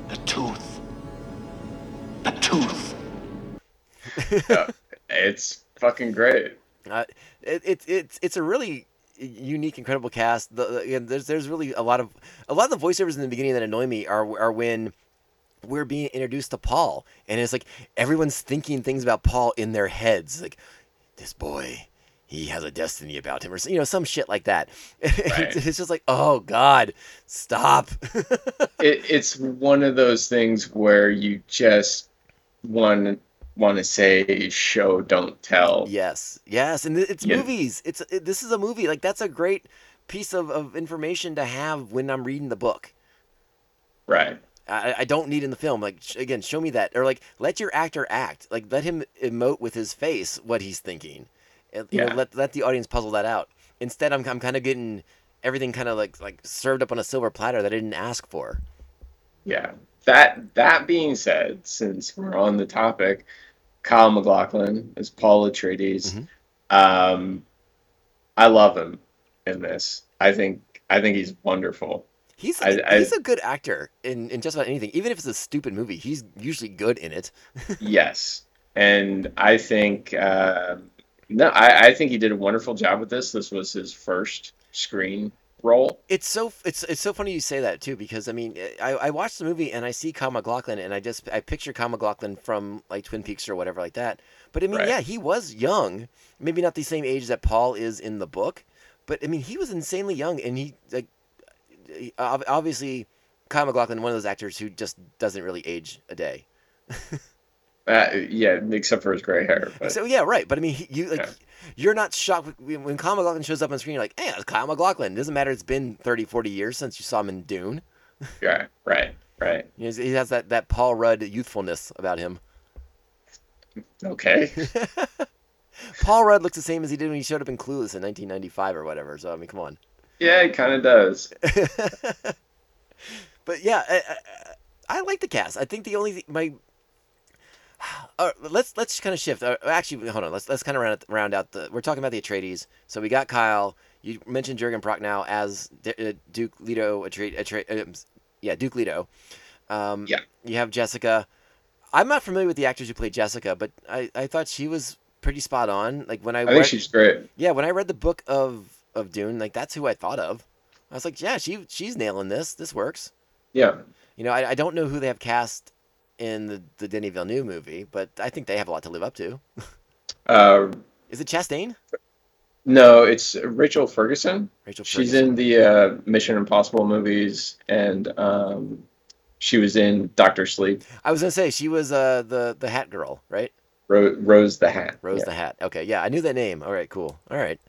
The tooth. The tooth. It's fucking great. Uh, it, it, it's it's a really unique, incredible cast. The, the- there's there's really a lot of a lot of the voiceovers in the beginning that annoy me are are when we're being introduced to Paul, and it's like everyone's thinking things about Paul in their heads, like this boy. He has a destiny about him, or you know, some shit like that. Right. it's just like, oh God, stop. It, it's one of those things where you just want want to say show don't tell. Yes, yes, and it's Yeah. movies. It's it, this is a movie. Like that's a great piece of, of information to have when I'm reading the book. Right. I, I don't need in the film. Like sh- again, show me that, or like let your actor act. Like let him emote with his face what he's thinking. You Yeah. know, let let the audience puzzle that out. Instead, I'm I'm kind of getting everything kind of like like served up on a silver platter that I didn't ask for. Yeah. That that being said, since we're on the topic, Kyle MacLachlan is Paul Atreides. Mhm. Um, I love him in this. I think I think he's wonderful. He's I- I- he's a good actor in, in just about anything. Even if it's a stupid movie, he's usually good in it. yes, and I think um no, I, I think he did a wonderful job with this. This was his first screen role. It's so it's it's so funny you say that too because I mean I, I watched the movie and I see Kyle MacLachlan and I just I picture Kyle MacLachlan from like Twin Peaks or whatever like that. But I mean Right. yeah he was young, maybe not the same age that Paul is in the book, but I mean he was insanely young and he like obviously Kyle MacLachlan one of those actors who just doesn't really age a day. Uh, yeah, except for his gray hair. But So yeah right, but I mean he, you like Yeah. you're not shocked when Kyle MacLachlan shows up on screen you're like hey it's Kyle MacLachlan. It doesn't matter it's been 30 40 years since you saw him in Dune. yeah, right, right. He has, he has that, that Paul Rudd youthfulness about him. Okay. Paul Rudd looks the same as he did when he showed up in Clueless in 1995 or whatever. So I mean, come on. Yeah, it kind of does. but yeah, I, I, I like the cast. I think the only thing, my uh, let's let's kind of shift. Uh, actually, hold on. Let's let's kind of round round out the. We're talking about the Atreides. So we got Kyle. You mentioned Jurgen Prochnow as D- uh, Duke Leto. Atre- Atre- uh, yeah, Duke Leto. Um, Yeah. You have Jessica. I'm not familiar with the actors who played Jessica, but I, I thought she was pretty spot on. Like when I, I read, think she's great. yeah when I read the book of of Dune, like that's who I thought of. I was like, yeah, she she's nailing this. This works. Yeah. You know, I, I don't know who they have cast in the, the Denis Villeneuve movie, but I think they have a lot to live up to. Uh, Is it Chastain? no, it's Rachel Ferguson. Rachel She's Ferguson. in the uh, Mission Impossible movies, and um, she was in Doctor Sleep. I was gonna say she was uh the the Hat Girl, right? Ro- Rose the Hat. Rose Yeah. the Hat. Okay, yeah, I knew that name. All right, cool. All right.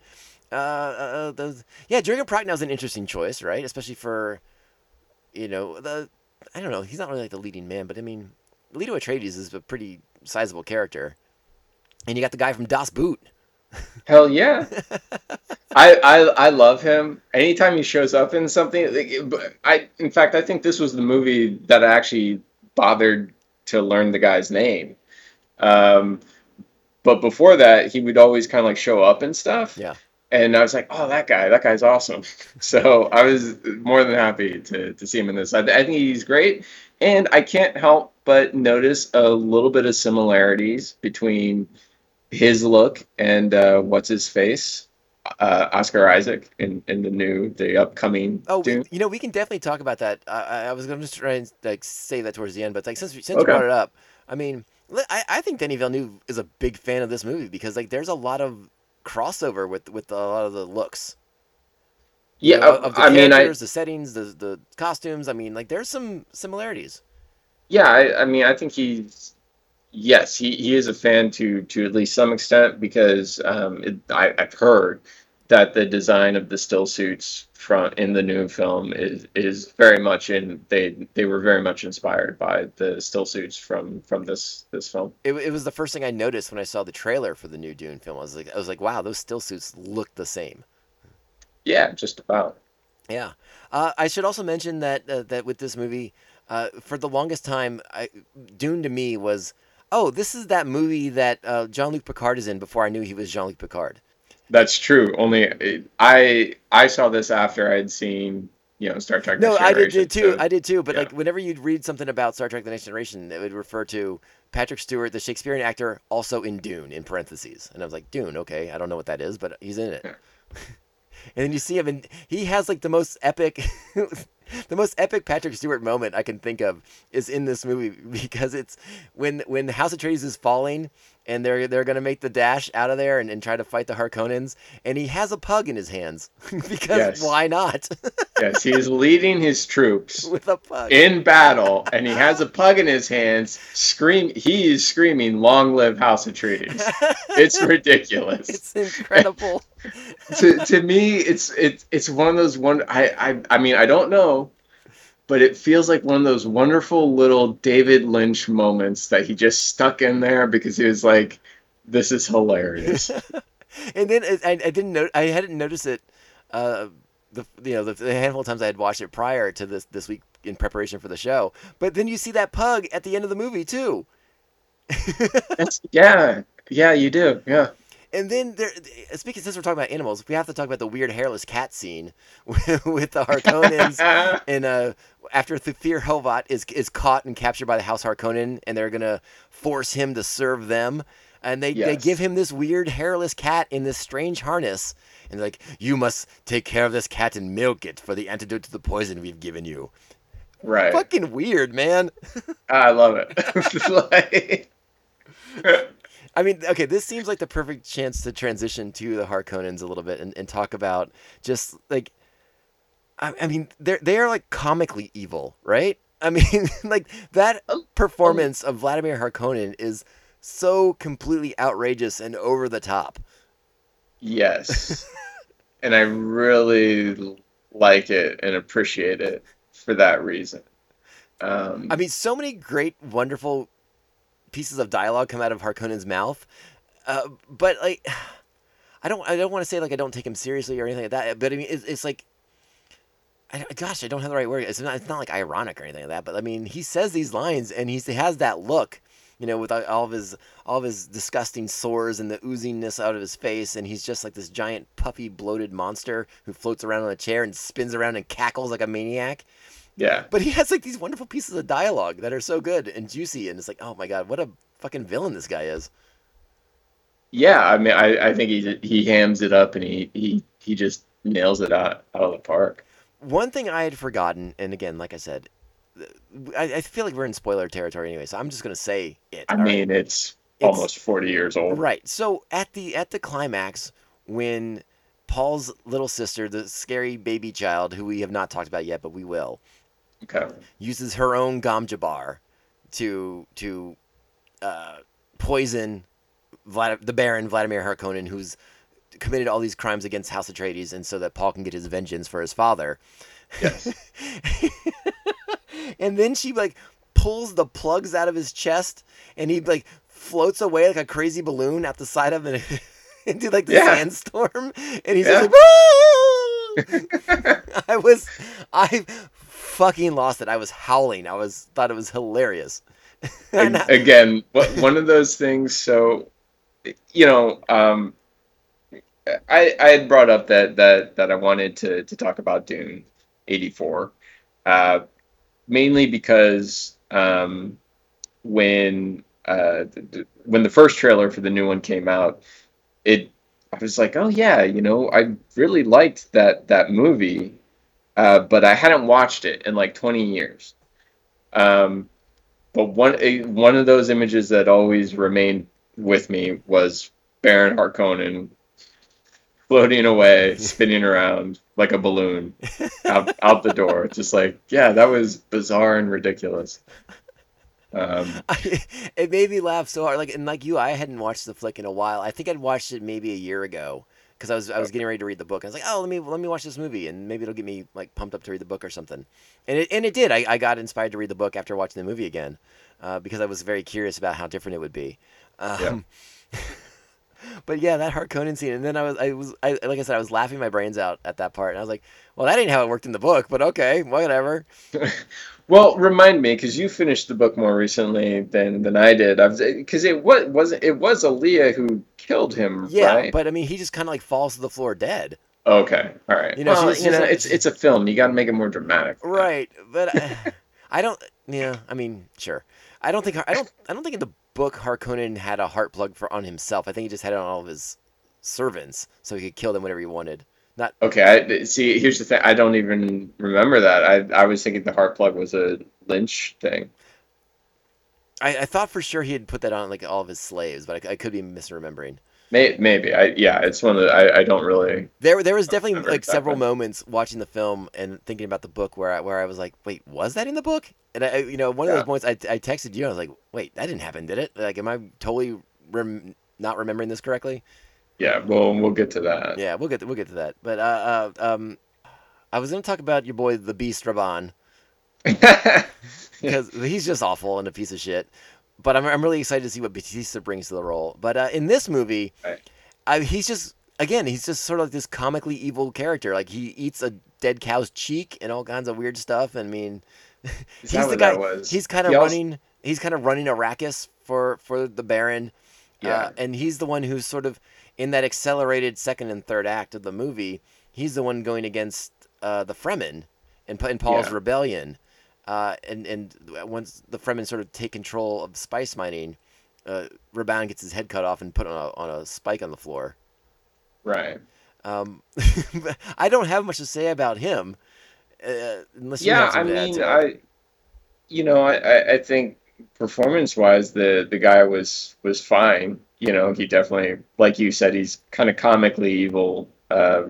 Uh, uh the, yeah, Jurgen Prochnow is an interesting choice, right? Especially for, you know, the I don't know, he's not really like the leading man, but I mean, Leto Atreides is a pretty sizable character, and you got the guy from Das Boot. Hell yeah. I, I I love him. Anytime he shows up in something, like, I in fact I think this was the movie that I actually bothered to learn the guy's name. Um, but before that, he would always kind of like show up and stuff. Yeah. And I was like, oh, that guy, that guy's awesome. So I was more than happy to, to see him in this. I, I think he's great. And I can't help but notice a little bit of similarities between his look and uh, what's his face, uh, Oscar Isaac in, in the new, the upcoming Oh, Dune. you know, we can definitely talk about that. I, I was going to just try and like say that towards the end, but like since since you brought it up, I mean, I, I think Denis Villeneuve is a big fan of this movie because like there's a lot of crossover with with a lot of the looks. you Yeah, know, of the I mean, I the settings, the the costumes. I mean, like there's some similarities. Yeah, I, I mean, I think he's yes, he, he is a fan to to at least some extent because um, it, I, I've heard that the design of the still suits from in the new film is is very much in they they were very much inspired by the still suits from from this this film. It, it was the first thing I noticed when I saw the trailer for the new Dune film. I was like, I was like, wow, those still suits look the same. Yeah, just about. Yeah. Uh, I should also mention that uh, that with this movie, uh, for the longest time, I, Dune to me was, oh, this is that movie that uh, Jean Luc Picard is in before I knew he was Jean Luc Picard. That's true. Only I I saw this after I'd seen you know Star Trek. No, Next I did, did too. so- I did too. But yeah. like whenever you'd read something about Star Trek: The Next Generation, it would refer to Patrick Stewart, the Shakespearean actor, also in Dune in parentheses. And I was like, Dune, okay, I don't know what that is, but he's in it. Yeah. and then you see him, and he has like the most epic, the most epic Patrick Stewart moment I can think of is in this movie because it's when when House Atreides is falling. And they're they're gonna make the dash out of there and, and try to fight the Harkonnens, and he has a pug in his hands because Yes. why not yes, he is leading his troops with a pug? in battle, and he has a pug in his hands. Scream! He is screaming, "Long live House Atreides!" It's ridiculous. It's incredible. to to me, it's it's it's one of those one. I I I mean, I don't know, but it feels like one of those wonderful little David Lynch moments that he just stuck in there because he was like, "This is hilarious." and then I, I didn't know I hadn't noticed it. Uh, the you know the, the handful of times I had watched it prior to this this week in preparation for the show. But then you see that pug at the end of the movie too. That's, yeah, yeah, you do. Yeah. And then there, speaking since we're talking about animals, we have to talk about the weird hairless cat scene with, with the Harkonnens and uh, after Thufir Hawat is is caught and captured by the House Harkonnen, and they're gonna force him to serve them, and they they give him this weird hairless cat in this strange harness, and they're like, you must take care of this cat and milk it for the antidote to the poison we've given you. Right. Fucking weird, man. I love it. Like- I mean, okay, this seems like the perfect chance to transition to the Harkonnens a little bit and, and talk about just like, I, I mean, they're they are like comically evil, right? I mean, like that performance of Vladimir Harkonnen is so completely outrageous and over the top. Yes. and I really like it and appreciate it for that reason. Um, I mean, so many great, wonderful pieces of dialogue come out of Harkonnen's mouth. Uh, but like, I don't I don't want to say like I don't take him seriously or anything like that. But I mean, it's, it's like. I, gosh, I don't have the right word. It's not. It's not like ironic or anything like that. But I mean, he says these lines, and he has that look, you know, with all of his all of his disgusting sores and the ooziness out of his face, and he's just like this giant, puffy, bloated monster who floats around on a chair and spins around and cackles like a maniac. Yeah. But he has like these wonderful pieces of dialogue that are so good and juicy, and it's like, oh my god, what a fucking villain this guy is. Yeah, I mean, I, I think he he hams it up and he he he just nails it out out of the park. One thing I had forgotten, and again, like I said, I, I feel like we're in spoiler territory anyway, so I'm just gonna say it. I all right? mean, it's, It's- almost forty years old. Right. So at the at the climax, when Paul's little sister, the scary baby child, who we have not talked about yet, but we will, Okay. uses her own gom jabbar to to uh, poison Vlad- the Baron Vladimir Harkonnen, who's committed all these crimes against House Atreides, and so that Paul can get his vengeance for his father. Yes. and then she like pulls the plugs out of his chest, and he like floats away like a crazy balloon out the side of it into like the Yeah. sandstorm, and he's Yeah. just like, I was, I fucking lost it. I was howling. I was thought it was hilarious. And again one of those things so you know um i i had brought up that that that i wanted to to talk about dune 84 uh mainly because um when uh when the first trailer for the new one came out it i was like oh yeah you know i really liked that that movie uh but i hadn't watched it in like 20 years. Um but one a, one of those images that always remained with me was Baron Harkonnen floating away, spinning around like a balloon out, out the door. Just like, yeah, that was bizarre and ridiculous. Um, I, it made me laugh so hard. Like and like you, I hadn't watched the flick in a while. I think I'd watched it maybe a year ago because I was I was getting ready to read the book. I was like, oh, let me let me watch this movie, and maybe it'll get me like pumped up to read the book or something. And it and it did. I, I got inspired to read the book after watching the movie again uh, because I was very curious about how different it would be. Um, but yeah, that Harkonnen scene, and then I was I was I like I said, I was laughing my brains out at that part, and I was like, well, that ain't how it worked in the book, but okay, whatever. well, remind me because you finished the book more recently than than I did. I was because it was was it was Alia who killed him, Yeah, right? but I mean, he just kind of like falls to the floor dead. okay, all right. You know, well, you know, she's- it's it's a film. You got to make it more dramatic. Right, but I, I don't. Yeah, I mean, sure. I don't think I don't. I don't think in the book Harkonnen had a heart plug for on himself. I think he just had it on all of his servants, so he could kill them whenever he wanted. Not Okay, I see. Here's the thing. I don't even remember that. I I was thinking the heart plug was a Lynch thing. I, I thought for sure he had put that on like all of his slaves, but I, I could be misremembering. May, maybe. I yeah. It's one that. I, I don't really. There, there was definitely like several moments watching the film and thinking about the book where I, where I was like, wait, was that in the book? And I, you know, one of Yeah. those points I, I texted you. I was like, wait, that didn't happen, did it? Like, am I totally rem- not remembering this correctly? Yeah. Well, we'll get to that. Yeah, we'll get to, we'll get to that. But uh, uh um, I was gonna talk about your boy the Beast Rabban because he's just awful and a piece of shit. But I'm I'm really excited to see what Bautista brings to the role. But uh, in this movie, Right. I, he's just again he's just sort of like this comically evil character. Like he eats a dead cow's cheek and all kinds of weird stuff. And I mean, he's the guy. He's kind of He also- running. He's kind of running Arrakis for for the Baron. Yeah. Uh, and he's the one who's sort of in that accelerated second and third act of the movie. He's the one going against uh, the Fremen in, in Paul's Yeah. rebellion. Uh, and and once the Fremen sort of take control of spice mining, uh, Rabban gets his head cut off and put on a on a spike on the floor. Right. Um, I don't have much to say about him, uh, unless you Yeah. have I something to add mean, to. I. You know, I I, I think performance wise, the the guy was was fine. You know, he definitely, like you said, he's kind of comically evil. Uh,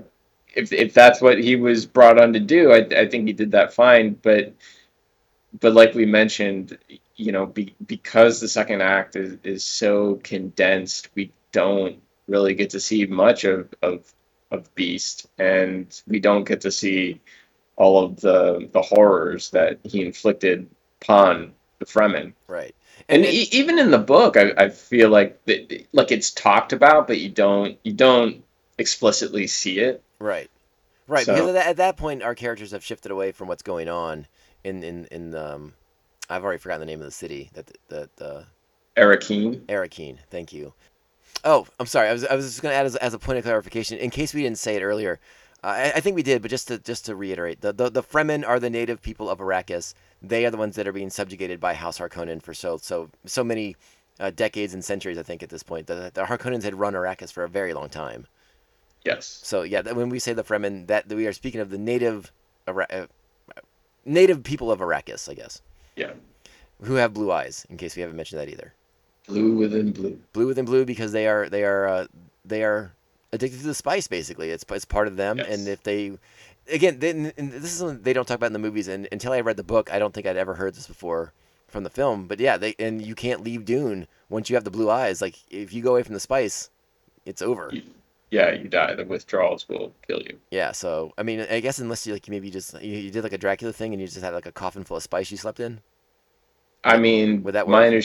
if if that's what he was brought on to do, I I think he did that fine. But but like we mentioned, you know, be, because the second act is, is so condensed, we don't really get to see much of, of of Beast, and we don't get to see all of the the horrors that he inflicted upon the Fremen. Right. And, it- e- even in the book, I, I feel like that, like it's talked about, but you don't you don't explicitly see it. Right. Right. So- Because at that, at that point, our characters have shifted away from what's going on in in in um, I've already forgotten the name of the city that that the Arrakeen. Arrakeen. Thank you. Oh, I'm sorry. I was I was just going to add as, as a point of clarification, in case we didn't say it earlier. Uh, I, I think we did, but just to just to reiterate, the, the the Fremen are the native people of Arrakis. They are the ones that are being subjugated by House Harkonnen for so so so many uh, decades and centuries. I think at this point, the, the Harkonnens had run Arrakis for a very long time. Yes. So yeah, when we say the Fremen, that we are speaking of the native, Ara- uh, native people of Arrakis, I guess, Yeah. who have blue eyes. In case we haven't mentioned that either, Blue within blue. blue within blue because they are they are uh, they are addicted to the spice. Basically, it's it's part of them, Yes. and if they, again, they, this is something they don't talk about in the movies. And until I read the book, I don't think I'd ever heard this before from the film. But yeah, they and you can't leave Dune once you have the blue eyes. Like if you go away from the spice, it's over. Yeah, you die. The withdrawals will kill you. Yeah, so I mean, I guess unless you like maybe just you, you did like a Dracula thing and you just had like a coffin full of spice you slept in. I mean, Would that my under-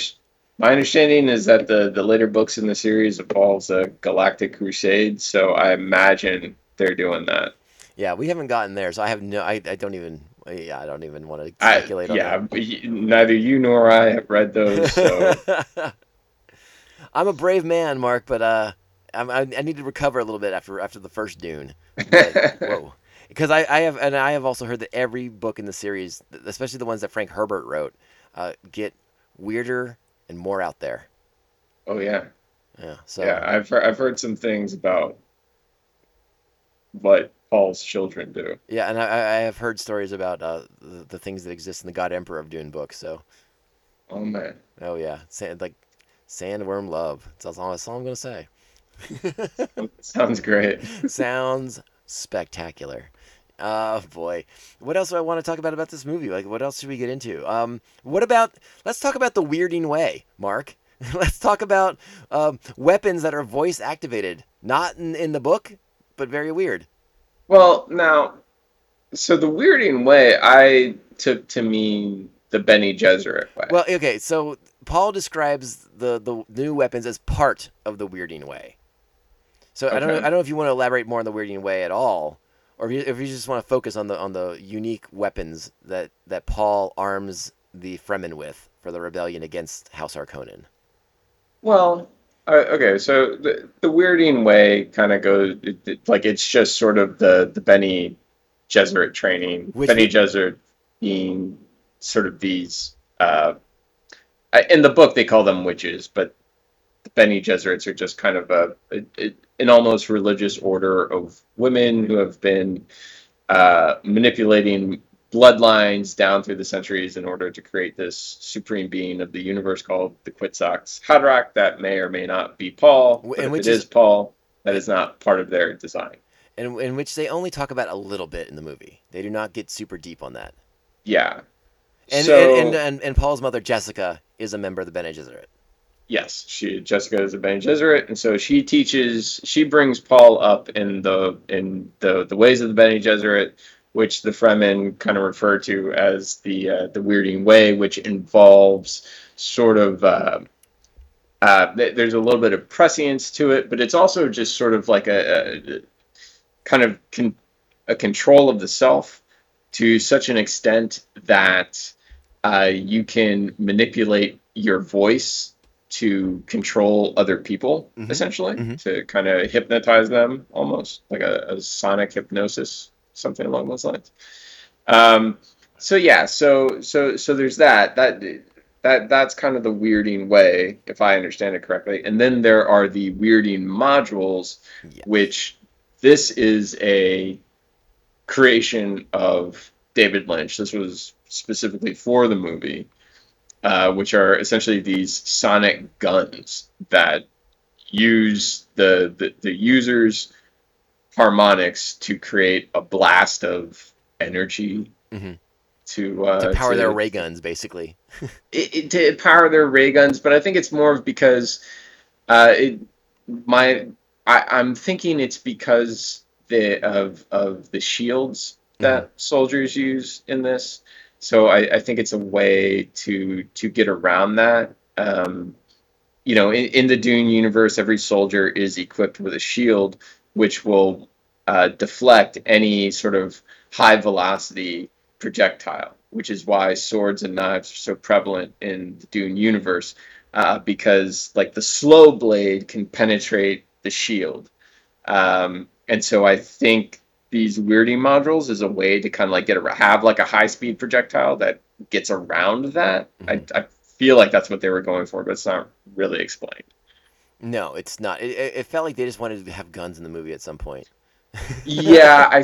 my understanding is that the the later books in the series involves a galactic crusade, so I imagine they're doing that. Yeah, we haven't gotten there, so I have no. I, I don't even. Yeah, I don't even want to I, speculate on yeah, that. but y- neither you nor I have read those, so I'm a brave man, Mark, but uh, I'm, I, I need to recover a little bit after after the first Dune. But, whoa, because I, I have and I have also heard that every book in the series, especially the ones that Frank Herbert wrote, uh, get weirder and more out there. oh yeah, Yeah, so yeah. I've heard, I've heard some things about what Paul's children do. Yeah, and I, I have heard stories about uh, the, the things that exist in the God Emperor of Dune books. So, Oh man, oh yeah, sand, like sandworm love. That's all, that's all I'm gonna say. sounds great. Sounds spectacular. Oh boy, what else do I want to talk about about this movie? Like, what else should we get into? Um, what about? Let's talk about the weirding way, Mark. let's talk about um, weapons that are voice activated, not in, in the book, but very weird. Well, now, so the weirding way I took to mean the Bene Gesserit way. Well, okay, so Paul describes the the new weapons as part of the weirding way. So I don't know, I don't know if you want to elaborate more on the weirding way at all, or if you, if you just want to focus on the on the unique weapons that that Paul arms the Fremen with for the rebellion against House Harkonnen. Well, uh, okay, so the the weirding way kind of goes it, it- like it's just sort of the the Bene Gesserit training. Which Bene we- Gesserit being sort of these. Uh, in the book, they call them witches, but the Bene Gesserits are just kind of a, a, an almost religious order of women who have been uh, manipulating bloodlines down through the centuries in order to create this supreme being of the universe called the Kwisatz Haderach that may or may not be Paul. And if which it is- is Paul, that is not part of their design. And in which they only talk about a little bit in the movie. They do not get super deep on that. Yeah. And so, and, and, and and Paul's mother Jessica is a member of the Bene Gesserit. Yes, she Jessica is a Bene Gesserit, and so she teaches. She brings Paul up in the in the the ways of the Bene Gesserit, which the Fremen kind of refer to as the uh, the weirding way, which involves sort of. Uh, uh, th- there's a little bit of prescience to it, but it's also just sort of like a, a kind of con- a control of the self to such an extent that uh, you can manipulate your voice to control other people, Mhm. essentially, Mhm. to kind of hypnotize them almost like a, a sonic hypnosis, something along those lines. Um, so yeah, so so so there's that that that that's kind of the weirding way, if I understand it correctly. And then there are the weirding modules, Yeah. which this is a creation of David Lynch. This was specifically for the movie, uh, which are essentially these sonic guns that use the, the, the user's harmonics to create a blast of energy Mhm. to, uh, To power their to- ray guns, basically. it, it, to power their ray guns, but I think it's more of because uh, it, my I, I'm thinking it's because the of of the shields that soldiers use in this. So I, I think it's a way to to get around that. Um, you know, in, in the Dune universe, every soldier is equipped with a shield, which will uh, deflect any sort of high velocity projectile, which is why swords and knives are so prevalent in the Dune universe, uh, because like the slow blade can penetrate the shield. Um, and so I think these weirding modules is a way to kind of like get a have like a high speed projectile that gets around that. Mm-hmm. I, I feel like that's what they were going for, but it's not really explained. No, it's not. It, it felt like they just wanted to have guns in the movie at some point. yeah, I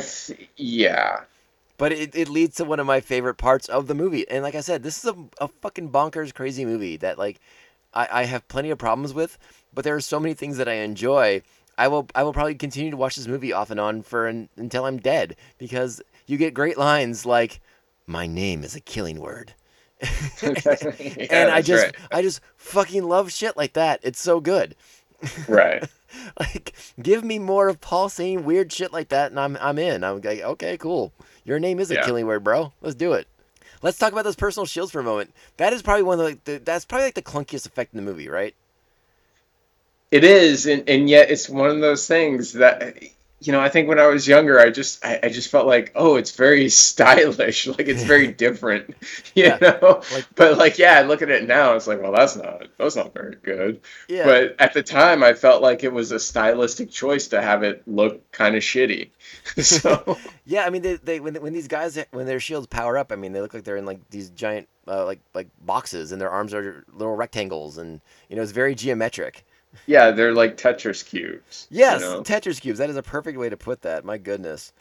yeah. But it, it leads to one of my favorite parts of the movie. And like I said, this is a, a fucking bonkers crazy movie that like I, I have plenty of problems with, but there are so many things that I enjoy. I will I will probably continue to watch this movie off and on for an, until I'm dead because you get great lines like my name is a killing word. and I just right. I just fucking love shit like that. It's so good. Right. like give me more of Paul saying weird shit like that and I'm I'm in. I'm like, okay, cool. Your name is a Yeah. killing word, bro. Let's do it. Let's talk about those personal shields for a moment. That is probably one of the, the that's probably like the clunkiest effect in the movie, right? It is, and, and yet it's one of those things that you know. I think when I was younger, I just I, I just felt like, oh, it's very stylish, like it's very different, you Yeah, know. like- but like, yeah, I look at it now, it's like, well, that's not that's not very good. Yeah. But at the time, I felt like it was a stylistic choice to have it look kind of shitty. so Yeah, I mean, they, they when when these guys when their shields power up, I mean, they look like they're in like these giant uh, like like boxes, and their arms are little rectangles, and you know, it's very geometric. Yeah, they're like Tetris cubes. you Yes, know? Tetris cubes. That is a perfect way to put that. My goodness.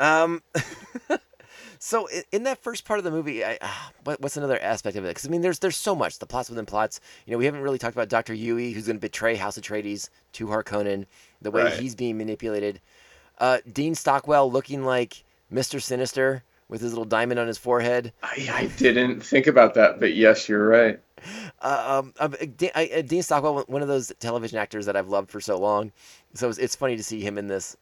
Um, so in, in that first part of the movie, I, ah, what's another aspect of it? Because I mean, there's there's so much. The plots within plots. You know, we haven't really talked about Doctor Yueh, who's going to betray House Atreides to Harkonnen, the way Right. he's being manipulated. Uh, Dean Stockwell looking like Mister Sinister with his little diamond on his forehead. I, I didn't think about that, but yes, you're right. Uh, um, um, D- I, uh, Dean Stockwell, one of those television actors that I've loved for so long. So it's, it's funny to see him in this,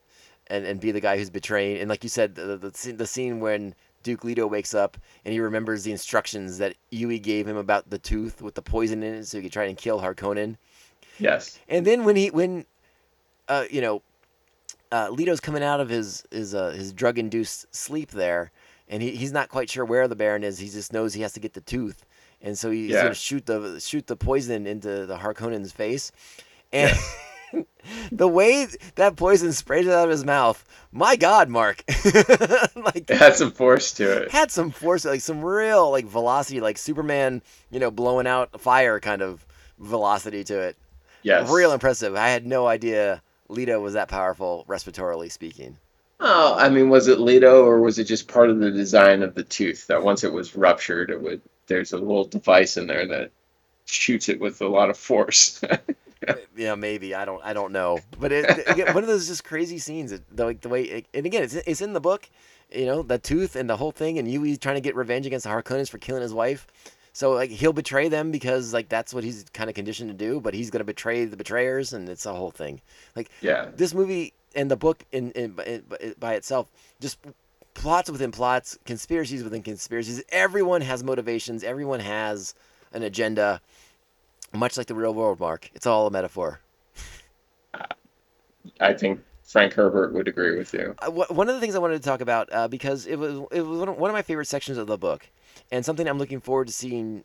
and, and be the guy who's betraying. And like you said, the, the scene- the scene when Duke Leto wakes up and he remembers the instructions that Yueh gave him about the tooth with the poison in it, so he could try and kill Harkonnen. Yes. And then when he when, uh, you know, uh, Leto's coming out of his his uh, his drug induced sleep there, and he, he's not quite sure where the Baron is. He just knows he has to get the tooth, and so he's Yeah. gonna shoot the shoot the poison into the Harkonnen's face, and. the way that poison sprays out of his mouth, my God, Mark, like It had some force to it. had some force, like some real like velocity, like Superman, you know, blowing out fire kind of velocity to it. Yes. Real impressive. I had no idea Leto was that powerful, respiratorily speaking. Oh, I mean, was it Leto or was it just part of the design of the tooth that once it was ruptured, it would there's a little device in there that shoots it with a lot of force. Yeah, maybe I don't. I don't know. But it, again, one of those just crazy scenes. The, like the way, and again, it's it's in the book. You know, the tooth and the whole thing, and Yueh trying to get revenge against the Harkonnens for killing his wife. So like he'll betray them because like that's what he's kind of conditioned to do. But he's gonna betray the betrayers, and it's a whole thing. Like yeah. this movie and the book in, in, in by itself just plots within plots conspiracies within conspiracies. Everyone has motivations. Everyone has an agenda much like the real world mark. It's all a metaphor. I think Frank Herbert would agree with you. Uh, one of the things i wanted to talk about uh, because it was it was one of, my favorite sections of the book and something i'm looking forward to seeing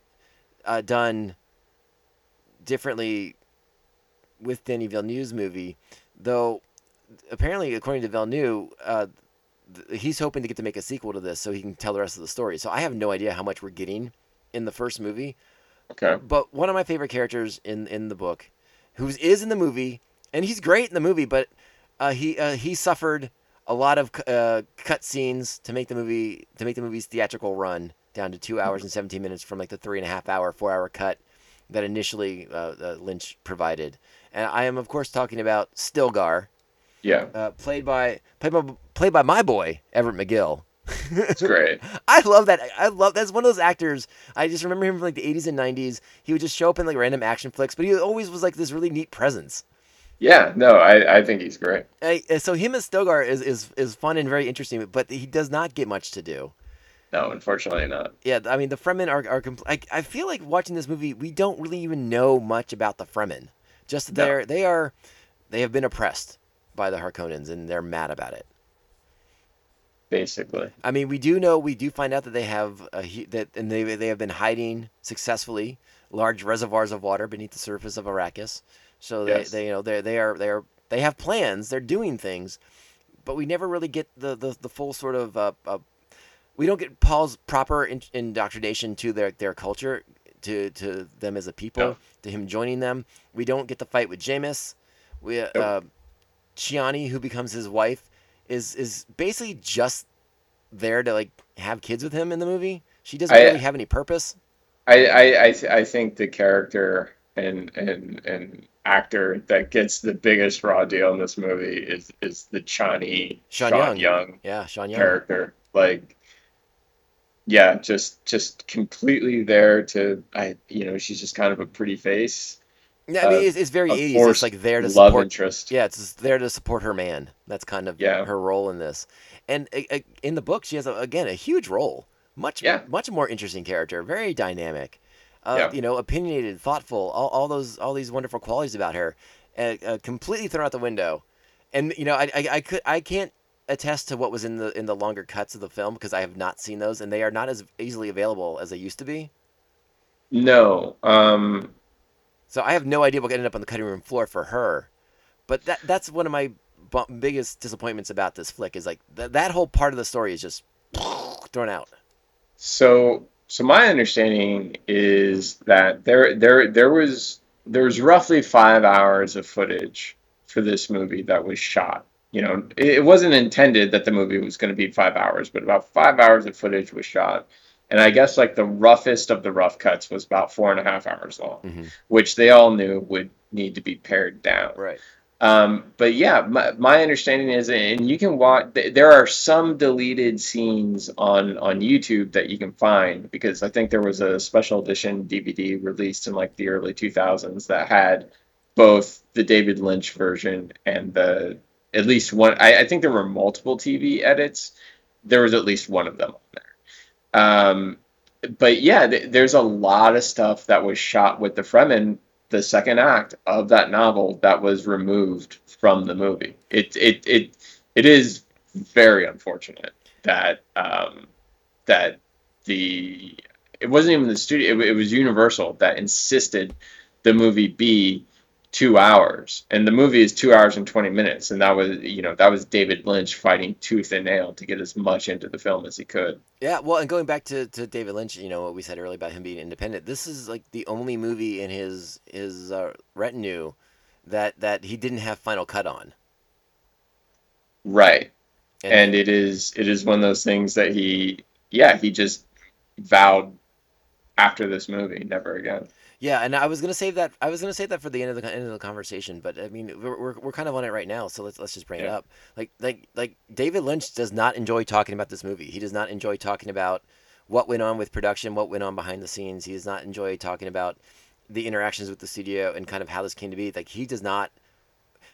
uh, done differently with Denis Villeneuve's movie, though apparently, according to Villeneuve, uh, th- he's hoping to get to make a sequel to this so he can tell the rest of the story. So I have no idea how much we're getting in the first movie. Okay. But one of my favorite characters in in the book, who is in the movie, and he's great in the movie, but uh, he uh, he suffered a lot of c- uh, cut scenes to make the movie to make the movie's theatrical run down to two hours and seventeen minutes from like the three and a half hour, four hour cut that initially uh, uh, Lynch provided. And I am of course talking about Stilgar, Yeah. uh, played by played by played by my boy Everett McGill. It's great. I love that. I love that's one of those actors. I just remember him from like the 80s and 90s. He would just show up in like random action flicks, but he always was like this really neat presence. Yeah, no, I, I think he's great. I, uh, so him as Stilgar is, is is fun and very interesting, but he does not get much to do. no, unfortunately not. Yeah, I mean the Fremen are are. Compl- I, I feel like watching this movie, we don't really even know much about the Fremen. Just that they're they are, they have been oppressed by the Harkonnens and they're mad about it. Basically, I mean, we do know we do find out that they have a that and they they have been hiding successfully large reservoirs of water beneath the surface of Arrakis. So they, Yes. they you know they they are they are they have plans. They're doing things, but we never really get the the, the full sort of uh, uh, we don't get Paul's proper in, indoctrination to their their culture to to them as a people No. to him joining them. We don't get the fight with Jamis. We uh, Chani, who becomes his wife, is is basically just there to like have kids with him in the movie. She doesn't I- really have any purpose. I I I, th- I think the character and and and actor that gets the biggest raw deal in this movie is is the Chani Sean Sean Young. Young Yeah, Sean Young. character. Like, yeah, just just completely there to I you know she's just kind of a pretty face. Yeah, I mean uh, it's, it's very 80s. It's like there to love support interest. Yeah, it's there to support her man. That's kind of Yeah. her role in this. And uh, uh, in the book, she has a, again a huge role. Much Yeah. much more interesting character. Very dynamic. Uh, Yeah. You know, opinionated, thoughtful. All, all those all these wonderful qualities about her, uh, uh, completely thrown out the window. And you know, I, I I could I can't attest to what was in the in the longer cuts of the film because I have not seen those, and they are not as easily available as they used to be. No, um, So I have no idea what ended up on the cutting room floor for her. But that that's one of my biggest disappointments about this flick is like th- that whole part of the story is just thrown out. So, so my understanding is that there, there, there was there was roughly five hours of footage for this movie that was shot. You know, it, it wasn't intended that the movie was going to be five hours, but about five hours of footage was shot. And I guess like the roughest of the rough cuts was about four and a half hours long, Mhm. which they all knew would need to be pared down. Right. Um, but yeah, my, my understanding is, and you can watch. There are some deleted scenes on on YouTube that you can find because I think there was a special edition DVD released in like the early 2000s that had both the David Lynch version and the at least one. I, I think there were multiple TV edits. There was at least one of them on there. Um, but yeah, th- there's a lot of stuff that was shot with the Fremen the second act of that novel that was removed from the movie. It it it it is very unfortunate that um, that the it wasn't even the studio. It, it was Universal that insisted the movie be two hours, and the movie is two hours and twenty minutes, and that was you know that was David Lynch fighting tooth and nail to get as much into the film as he could. Yeah, well, and going back to, to David Lynch, you know what we said earlier about him being independent. This is like the only movie in his his uh, retinue that that he didn't have final cut on. Right. and it is it is one of those things that he yeah he just vowed after this movie never again Yeah, and I was gonna save that. I was gonna save that for the end of the end of the conversation, but I mean, we're, we're, we're kind of on it right now, so let's let's just bring it up. Like like like David Lynch does not enjoy talking about this movie. He does not enjoy talking about what went on with production, what went on behind the scenes. He does not enjoy talking about the interactions with the studio and kind of how this came to be. Like he does not.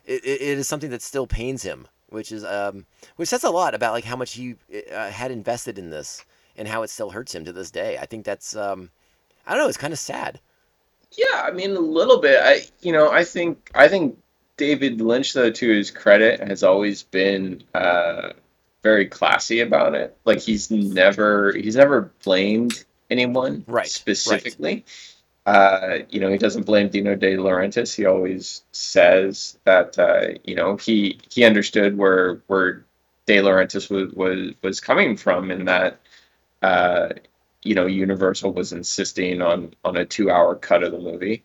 It, it, it is something that still pains him, which is um which says a lot about like how much he uh, had invested in this and how it still hurts him to this day. I think that's um I don't know. It's kind of sad. Yeah i mean a little bit i you know i think i think david lynch though to his credit has always been uh very classy about it like he's never he's never blamed anyone Right, right. specifically uh, you know, he doesn't blame Dino De Laurentiis. He always says that uh, you know he he understood where where De Laurentiis was was was coming from, in that uh, you know Universal was insisting on on a two hour cut of the movie.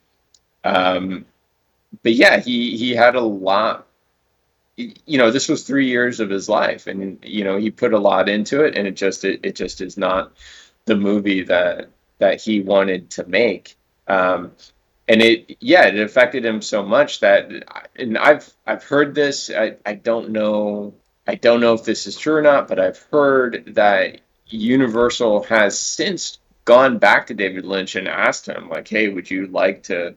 Um, but yeah, he he had a lot. You know, this was three years of his life, and you know he put a lot into it, and it just it, it just is not the movie that that he wanted to make. Um, and it yeah it affected him so much that and I've I've heard this I, I don't know I don't know if this is true or not but I've heard that Universal has since gone back to David Lynch and asked him like hey would you like to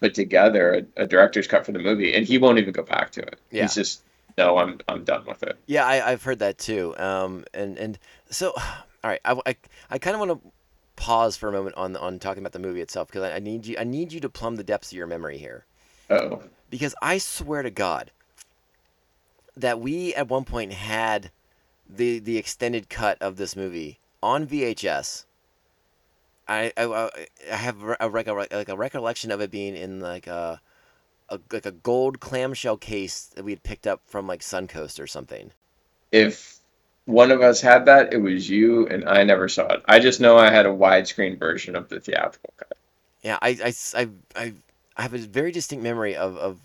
put together a, a director's cut for the movie? And he won't even go back to it. Yeah. he's just no I'm I'm done with it. Yeah, I, I've heard that too. Um, and and so All right, I, I, I kind of want to pause for a moment on on talking about the movie itself because I, I need you I need you to plumb the depths of your memory here. Oh, because I swear to God that we at one point had the the extended cut of this movie on VHS. I I, I have a, rec- like a recollection of it being in like a, a like a gold clamshell case that we had picked up from like Suncoast or something. if one of us had that, it was you, and I never saw it. I just know I had a widescreen version of the theatrical cut. Yeah, I, I, I, I, I have a very distinct memory of, of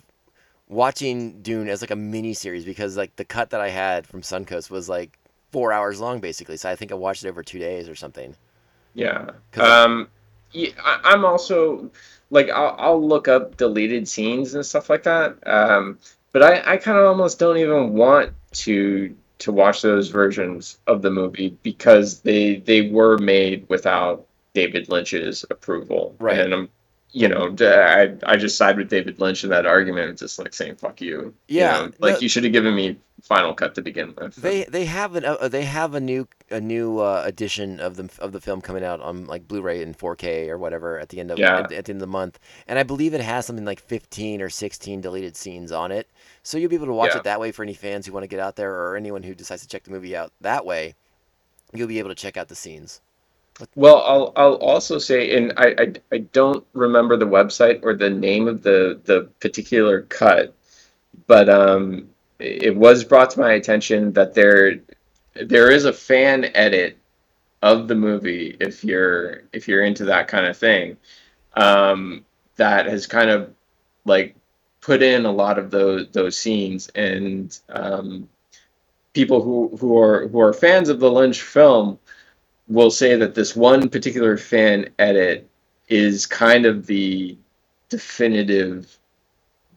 watching Dune as like a mini series because like the cut that I had from Suncoast was like four hours long basically. So I think I watched it over two days or something. Yeah. Um, yeah, I, I'm also like I'll, I'll look up deleted scenes and stuff like that. Um, but I, I kind of almost don't even want to to watch those versions of the movie because they they were made without David Lynch's approval. Right. And I'm you know I I just side with David Lynch in that argument. It's just like saying fuck you. You Yeah, know, like you should have given me Final Cut to begin with. They they have an uh, they have a new a new uh, edition of the of the film coming out on like Blu-ray and 4K or whatever at the end of Yeah. at, at the end of the month, and I believe it has something like 15 or 16 deleted scenes on it. So you'll be able to watch Yeah. it that way for any fans who want to get out there or anyone who decides to check the movie out that way. You'll be able to check out the scenes. Well, I'll I'll also say, and I, I I don't remember the website or the name of the the particular cut, but um, it was brought to my attention that there there is a fan edit of the movie if you're if you're into that kind of thing, um, that has kind of like put in a lot of those those scenes. And um, people who who are who are fans of the Lynch film will say that this one particular fan edit is kind of the definitive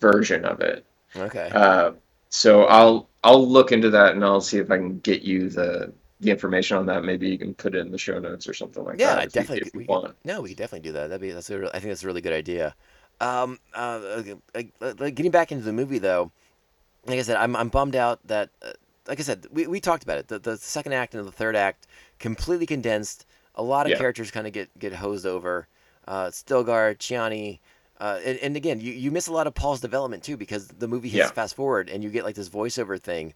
version of it. Okay. Uh, so I'll I'll look into that and I'll see if I can get you the the information on that. Maybe you can put it in the show notes or something like that. yeah, that. I if you- definitely. if you we want. no, we could definitely do that. That'd be that's a real, I think that's a really good idea. Um, uh, okay, like, like, getting back into the movie though, like I said, I'm I'm bummed out that, uh, like I said, we, we talked about it. The, the second act and the third act completely condensed. A lot of Yeah. characters kind of get get hosed over. Uh, Stilgar, Chani, uh, and, and again, you, you miss a lot of Paul's development too because the movie hits Yeah. fast forward and you get like this voiceover thing.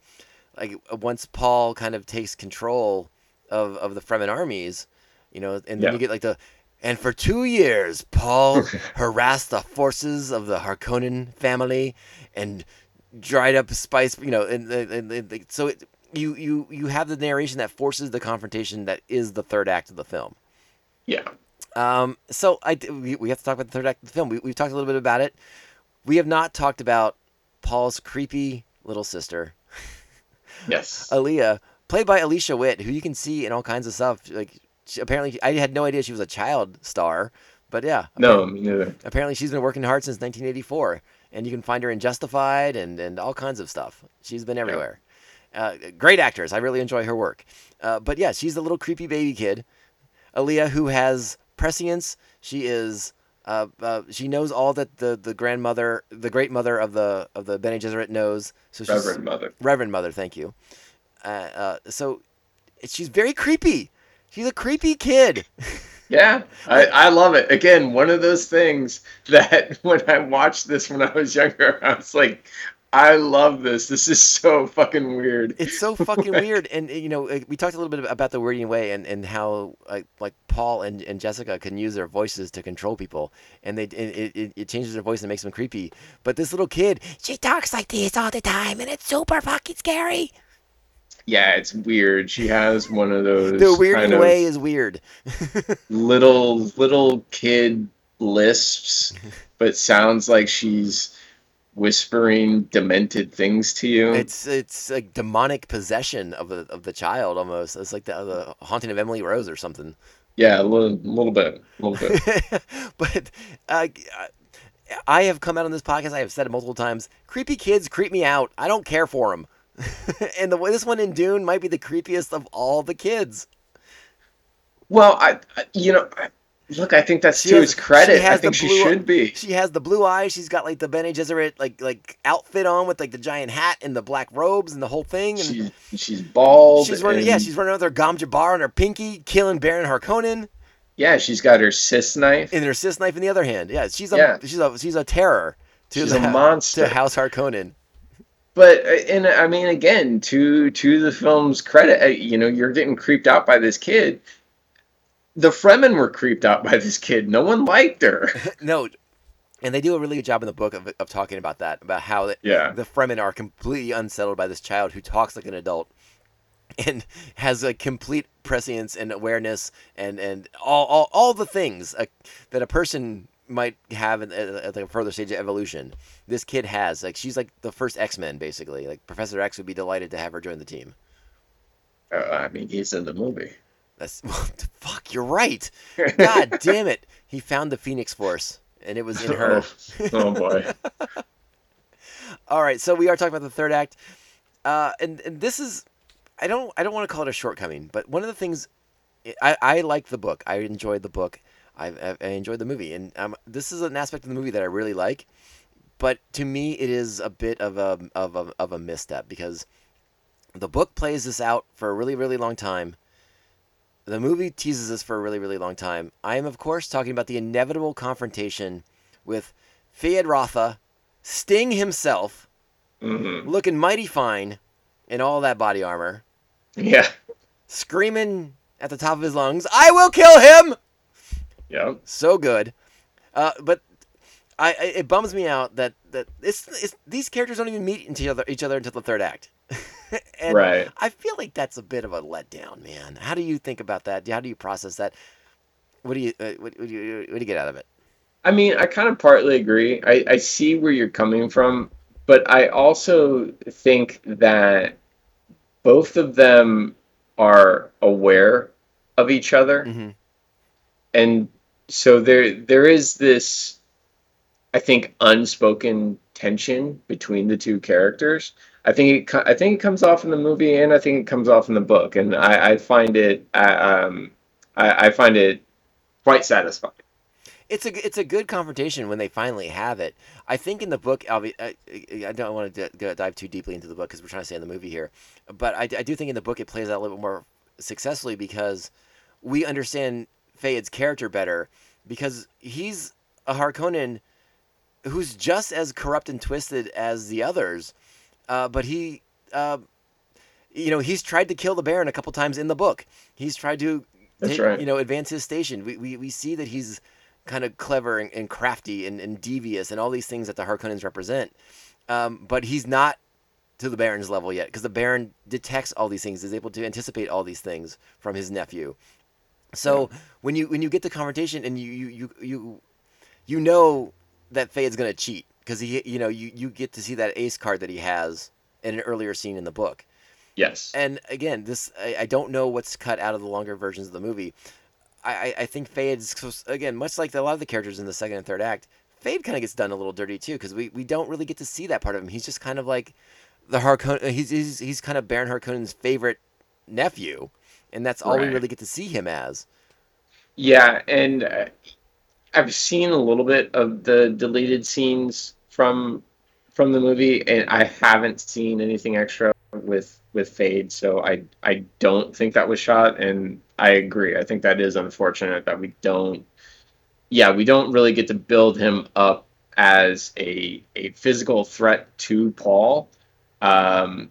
Like once Paul kind of takes control of, of the Fremen armies, you know, and then Yeah. you get like the and for two years, Paul harassed the forces of the Harkonnen family and dried up spice. You know, and, and, and, and so it, you you you have the narration that forces the confrontation that is the third act of the film. Yeah. Um, so I we, we have to talk about the third act of the film. We, we've talked a little bit about it. We have not talked about Paul's creepy little sister, Yes. Alia, played by Alicia Witt, who you can see in all kinds of stuff. Like she, apparently, I had no idea she was a child star, but yeah, no, me neither. apparently she's been working hard since 1984 and you can find her in justified and, and all kinds of stuff she's been everywhere uh, great actress i really enjoy her work uh, but yeah she's the little creepy baby kid Alia who has prescience she is uh, uh, she knows all that the, the grandmother the great mother of the of the Bene Gesserit knows so she's Reverend Mother. Reverend Mother, thank you. Uh, uh, so she's very creepy. She's a creepy kid. Yeah, I, I love it. Again, one of those things that when I watched this when I was younger, I was like, I love this. This is so fucking weird. It's so fucking weird. And you know, we talked a little bit about the weirding way and, and how like like Paul and, and Jessica can use their voices to control people, and they it, it, it changes their voice and makes them creepy. But this little kid, she talks like this all the time, and it's super fucking scary. Yeah, it's weird. She has one of those The weirding kind of way is weird. little little kid lisps, but sounds like she's whispering demented things to you. It's it's like demonic possession of the of the child almost. It's like the the haunting of Emily Rose or something. yeah, a little, little bit, a little bit. but uh, I have come out on this podcast. I have said it multiple times. Creepy kids creep me out. I don't care for them. and the this one in Dune might be the creepiest of all the kids. Well, I, I you know, I, Look, I think that's She to has- his credit. I think the she blue- should be. She has the blue eyes. She's got like the Bene Gesserit like like outfit on with like the giant hat and the black robes and the whole thing. And She's she's bald. she's running. Yeah, she's running with her Gom Jabbar on her pinky, killing Baron Harkonnen, yeah. She's got her crysknife. and her crysknife in the other hand. Yeah, she's a Yeah. she's a she's a terror to She's the, a monster. to House Harkonnen. But uh, and I mean, again, to to the film's credit, uh, you know, you're getting creeped out by this kid. The Fremen were creeped out by this kid. No one liked her. No, and they do a really good job in the book of, of talking about that, about how the, Yeah. the Fremen are completely unsettled by this child who talks like an adult and has a complete prescience and awareness and, and all, all, all the things uh, that a person might have at, at a further stage of evolution. This kid has. Like, she's like the first X Men, basically. Like, Professor X would be delighted to have her join the team. Uh, I mean, he's in the movie. That's fuck. You're right. God damn it. He found the Phoenix Force, and it was in her. Oh, oh boy. All right, so we are talking about the third act, uh, and and this is, I don't I don't want to call it a shortcoming, but one of the things, I I like the book. I enjoyed the book. I I I enjoyed the movie, and um, this is an aspect of the movie that I really like. But to me, it is a bit of a of a of a misstep because the book plays this out for a really really long time. The movie teases this for a really really long time. I am of course talking about the inevitable confrontation with Feyd-Rautha, Sting himself, Mhm. looking mighty fine in all that body armor, Yeah. screaming at the top of his lungs, "I will kill him!" Yeah. So good, uh, but I, I it bums me out that that it's, it's these characters don't even meet each other each other until the third act. and Right. I feel like that's a bit of a letdown, man. How do you think about that? How do you process that? What do you uh, what, what do you what do you get out of it? I mean, I kind of partly agree. I, I see where you're coming from, but I also think that both of them are aware of each other. Mhm. And so there there is this I think unspoken tension between the two characters. I think it I think it comes off in the movie and I think it comes off in the book and I, I find it I, um I, I find it quite satisfying. It's a it's a good confrontation when they finally have it. I think in the book, I, I don't want to dive too deeply into the book because we're trying to stay in the movie here, but I, I do think in the book it plays out a little bit more successfully because we understand Feyd's character better because he's a Harkonnen who's just as corrupt and twisted as the others, uh, but he. Uh, you know, he's tried to kill the Baron a couple times in the book. He's tried to, That's right. you know, advance his station. We, we, we see that he's kind of clever and, and crafty and, and devious and all these things that the Harkonnens represent. Um, but he's not to the Baron's level yet because the Baron detects all these things, is able to anticipate all these things from his nephew. So when you when you get the confrontation and you you you you, you know that Feyd's gonna cheat because he you know you you get to see that ace card that he has in an earlier scene in the book. Yes. And again, this I, I don't know what's cut out of the longer versions of the movie. I, I, think Feyd's supposed- again, much like a lot of the characters in the second and third act, Feyd kind of gets done a little dirty too because we, we don't really get to see that part of him. He's just kind of like the Harkonnen. He's, he's he's kind of Baron Harkonnen's favorite nephew, and that's all we really get to see him as. Yeah, and uh, I've seen a little bit of the deleted scenes from from the movie, and I haven't seen anything extra with with Feyd, so I I don't think that was shot, and I agree. I think that is unfortunate that we don't. Yeah, we don't really get to build him up as a a physical threat to Paul. Um,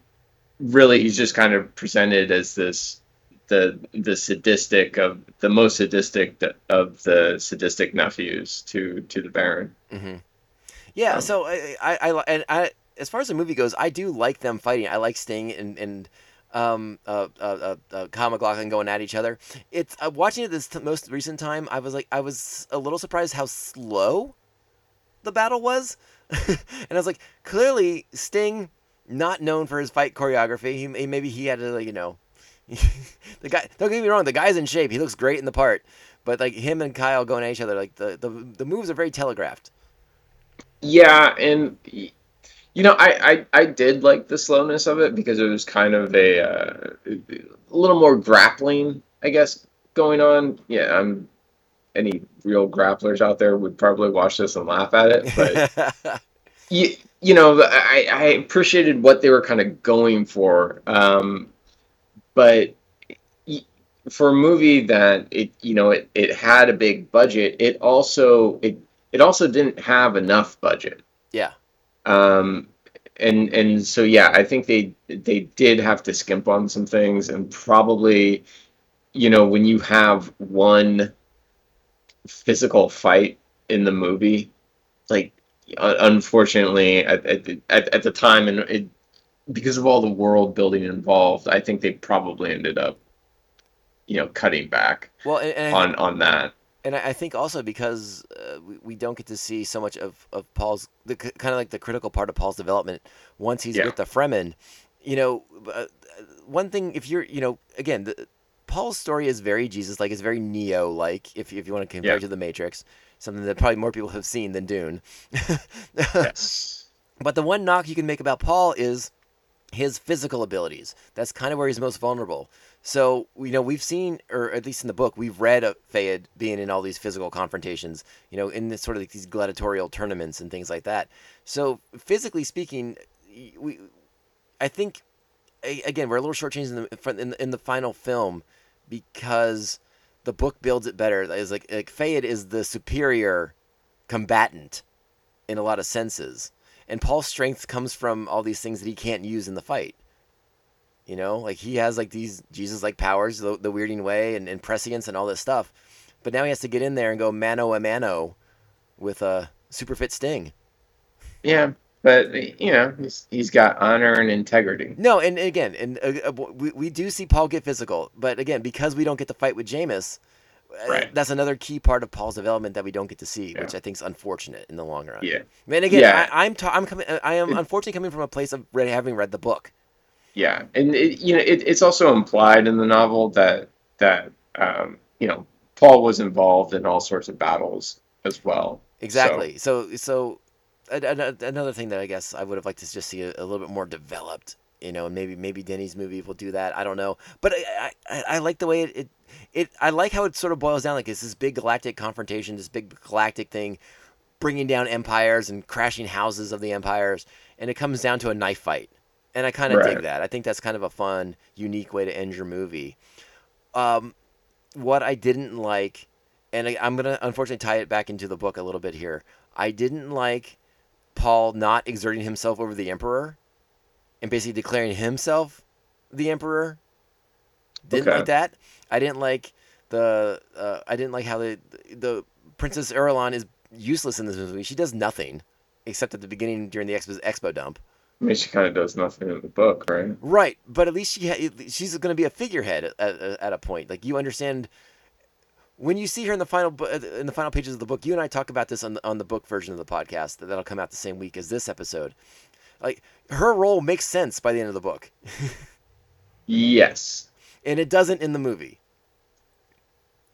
really, he's just kind of presented as this the the sadistic of the most sadistic of the sadistic nephews to to the Baron. hmm Yeah, Um, so I, I, I, and I, as far as the movie goes, I do like them fighting. I like Sting and and um, uh, uh, uh, uh, Kyle MacLachlan going at each other. It's uh, watching it this t- most recent time. I was like, I was a little surprised how slow the battle was, and I was like, clearly Sting, not known for his fight choreography. He, he maybe he had to like you know, the guy. Don't get me wrong, the guy's in shape. He looks great in the part, but like him and Kyle going at each other, like the the, the moves are very telegraphed. Yeah, and you know, I, I I did like the slowness of it because it was kind of a uh, a little more grappling, I guess, going on. Yeah, I'm any real grapplers out there would probably watch this and laugh at it, but you, you know, I, I appreciated what they were kind of going for. Um, but for a movie that it, you know, it, it had a big budget, it also, it, it also didn't have enough budget. yeah. Um, and and so yeah, I think they they did have to skimp on some things, and probably, you know, when you have one physical fight in the movie, like unfortunately at at, the- at, at the time and it because of all the world building involved, I think they probably ended up, you know, cutting back Well, and, and on on that. And I I think also because uh, we, we don't get to see so much of, of Paul's the kind of like the critical part of Paul's development once he's Yeah. with the Fremen. You know, uh, one thing if you're you know again the, Paul's story is very Jesus like it's very Neo like if if you want to compare Yeah. it to the Matrix, something that probably more people have seen than Dune. Yes. But the one knock you can make about Paul is his physical abilities. That's kind of where he's most vulnerable. So, you know, we've seen, or at least in the book, we've read of Feyd being in all these physical confrontations, you know, in this sort of like these gladiatorial tournaments and things like that. So, physically speaking, we, I think, again, we're a little shortchanged in the, in the, in the final film because the book builds it better. Is like, like Feyd is the superior combatant in a lot of senses. And Paul's strength comes from all these things that he can't use in the fight. You know, like he has like these Jesus like powers, the, the weirding way and, and prescience and all this stuff. But now he has to get in there and go mano a mano with a super fit sting. Yeah, but you know, he's he's got honor and integrity. No, and again, and uh, uh, we, we do see Paul get physical, but again, because we don't get to fight with Jamis, Right. that's another key part of Paul's development that we don't get to see, which I think is unfortunate in the long run. Yeah. And again, Yeah. I, I'm ta- I'm coming. I am unfortunately coming from a place of read, having read the book. Yeah, and it, you know, it, it's also implied in the novel that that um, you know Paul was involved in all sorts of battles as well. Exactly. So, so, a- another thing that I guess I would have liked to just see a, a little bit more developed. You know, maybe maybe Denny's movie will do that. I don't know, but I I, I like the way it, it it I like how it sort of boils down like it's this big galactic confrontation, this big galactic thing, bringing down empires and crashing houses of the empires, and it comes down to a knife fight, and I kind of dig that. I think that's kind of a fun, unique way to end your movie. Um, what I didn't like, and I, I'm gonna unfortunately tie it back into the book a little bit here. I didn't like Paul not exerting himself over the Emperor, and basically declaring himself the Emperor. Didn't Okay. like that. I didn't like the. Uh, I didn't like how the the Princess Irulan is useless in this movie. She does nothing except at the beginning during the expo, expo dump. I mean, she kind of does nothing in the book, right? Right, but at least she ha- she's going to be a figurehead at, at, at a point. Like you understand when you see her in the final bu- in the final pages of the book. You and I talk about this on the, on the book version of the podcast that- that'll come out the same week as this episode. Like her role makes sense by the end of the book, Yes. and it doesn't in the movie.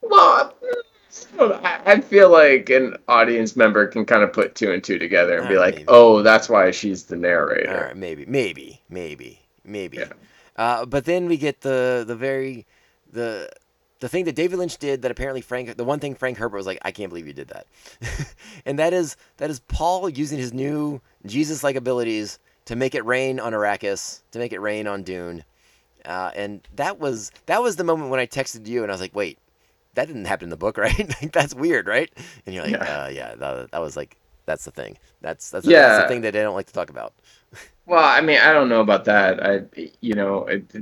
Well, I I feel like an audience member can kind of put two and two together and be Ah, like, maybe. "Oh, that's why she's the narrator." right, maybe, maybe, maybe, maybe. Yeah. Uh, but then we get the the very the the thing that David Lynch did that apparently Frank the one thing Frank Herbert was like, I can't believe you did that, and that is that is Paul using his new Jesus like abilities to make it rain on Arrakis, to make it rain on Dune, uh, and that was that was the moment when I texted you and I was like, wait, that didn't happen in the book, right? like, that's weird, right? And you're like, Yeah. uh, yeah, that, that was like that's the thing. That's that's, that's the thing that I don't like to talk about. Well, I mean, I don't know about that. I, you know, it,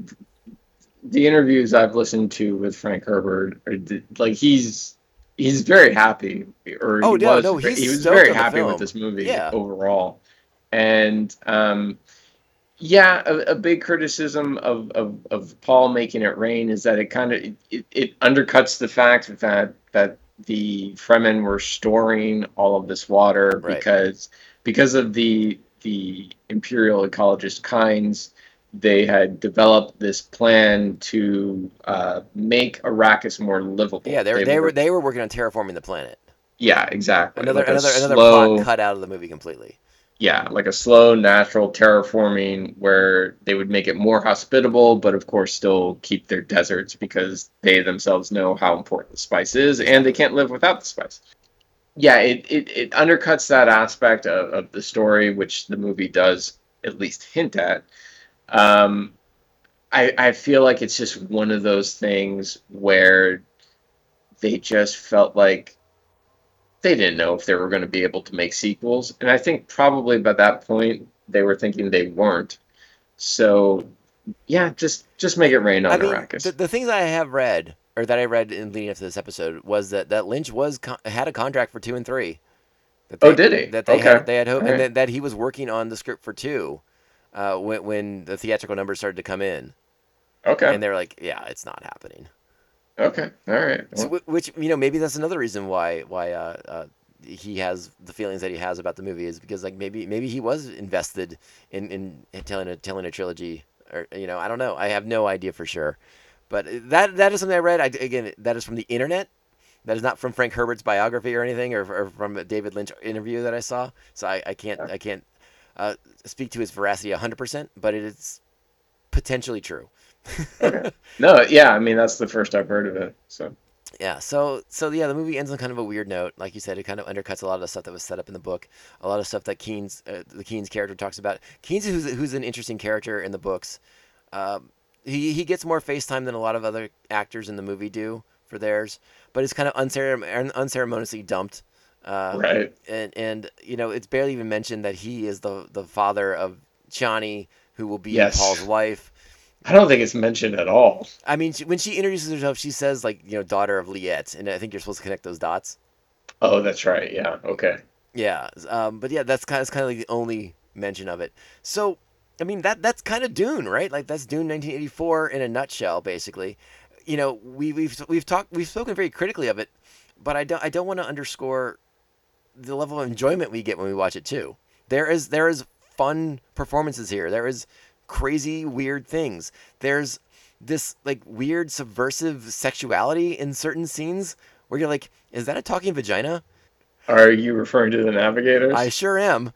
the interviews I've listened to with Frank Herbert, are, like he's he's very happy, or Oh, he no, was, no, he's he was very happy with this movie Yeah. overall, and um, yeah, a, a big criticism of, of of Paul making it rain is that it kind of it, it undercuts the fact that that the Fremen were storing all of this water Right. because because of the the imperial ecologist Kynes they had developed this plan to uh, make Arrakis more livable. Yeah, they were, they were they were working on terraforming the planet. yeah, exactly. Another Like another another plot cut out of the movie completely. Yeah, like a slow, natural terraforming where they would make it more hospitable, but of course still keep their deserts because they themselves know how important the spice is and they can't live without the spice. Yeah, it, it, it undercuts that aspect of, of the story, which the movie does at least hint at. Um, I, I feel like it's just one of those things where they just felt like they didn't know if they were going to be able to make sequels. And I think probably by that point they were thinking they weren't. So yeah, just just make it rain on I mean, Arrakis. the, the things I have read or that I read in leading up to this episode was that, that Lynch was con- had a contract for two and three. That Oh, did he? That they Okay. had they had hope, All and right. that, that he was working on the script for two, uh, when when the theatrical numbers started to come in, okay. and they're like, yeah, it's not happening. Okay. All right. So, which you know maybe that's another reason why why uh, uh, he has the feelings that he has about the movie is because like maybe maybe he was invested in, in telling a telling a trilogy or you know I don't know I have no idea for sure, but that that is something I read I, again that is from the internet. That is not from Frank Herbert's biography or anything, or, or from a David Lynch interview that I saw. So I, I can't I can't uh, speak to his veracity hundred percent, but it is potentially true. No, yeah, I mean that's the first I've heard of it. So Yeah, so so yeah, the movie ends on kind of a weird note. Like you said, it kind of undercuts a lot of the stuff that was set up in the book. A lot of stuff that Kynes uh, the Kynes character talks about. Kynes who's who's an interesting character in the books. Um, he he gets more face time than a lot of other actors in the movie do for theirs, but it's kind of unceremon- unceremoniously dumped. Uh, Right. And and you know it's barely even mentioned that he is the the father of Chani, who will be Yes. Paul's wife. I don't think it's mentioned at all. I mean, she, when she introduces herself, she says like you know daughter of Liet, and I think you're supposed to connect those dots. Oh, that's right. Yeah. Okay. Yeah, um, but yeah, that's kind of, that's kind of like the only mention of it. So, I mean, that that's kind of Dune, right? Like that's Dune 1984 in a nutshell, basically. You know, we we've we've talked we've spoken very critically of it, but I don't I don't want to underscore the level of enjoyment we get when we watch it too. There is there is fun performances here. There is crazy weird things. There's this like weird subversive sexuality in certain scenes where you're like, is that a talking vagina? Are you referring to the navigators? I sure am.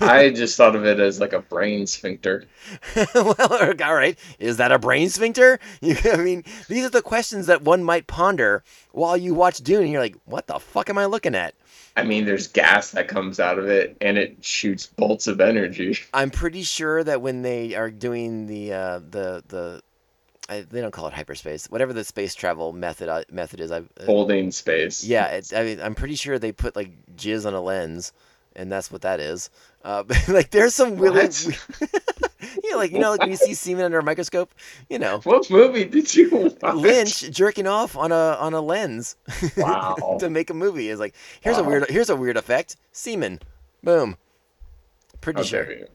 I just thought of it as like a brain sphincter. well, all right. Is that a brain sphincter? You, I mean, these are the questions that one might ponder while you watch Dune. And you're like, what the fuck am I looking at? I mean, there's gas that comes out of it, and it shoots bolts of energy. I'm pretty sure that when they are doing the uh, the the I, they don't call it hyperspace, whatever the space travel method uh, method is. I uh, Holding space. yeah, I mean, I'm pretty sure they put like jizz on a lens, and that's what that is. Uh, like, there's some really, you know, like you know, like when you see semen under a microscope, you know, What movie did you watch? Lynch jerking off on a on a lens Wow. to make a movie. Is like here's a weird here's a weird effect. Semen. Boom. Pretty How sure. dare you.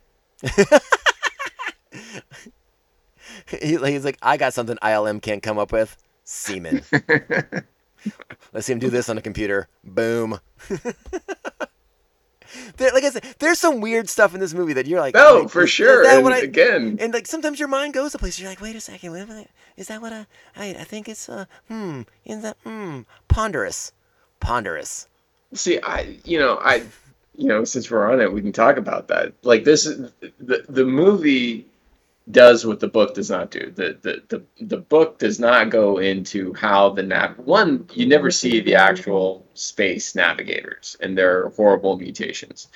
he, he's like I got something ILM can't come up with. Semen. Let's see him do this on a computer. Boom there, like I said there's some weird stuff in this movie that you're like oh, for is- sure. is that And what I, again, and like sometimes your mind goes to places you're like wait a second wait a minute is that what I I, I think it's uh hmm is that hmm ponderous ponderous see, I, you know, I, you know, since we're on it, we can talk about that. Like this, the the movie does what the book does not do. The the the, the book does not go into how the nav. One, you never see the actual space navigators and their horrible mutations.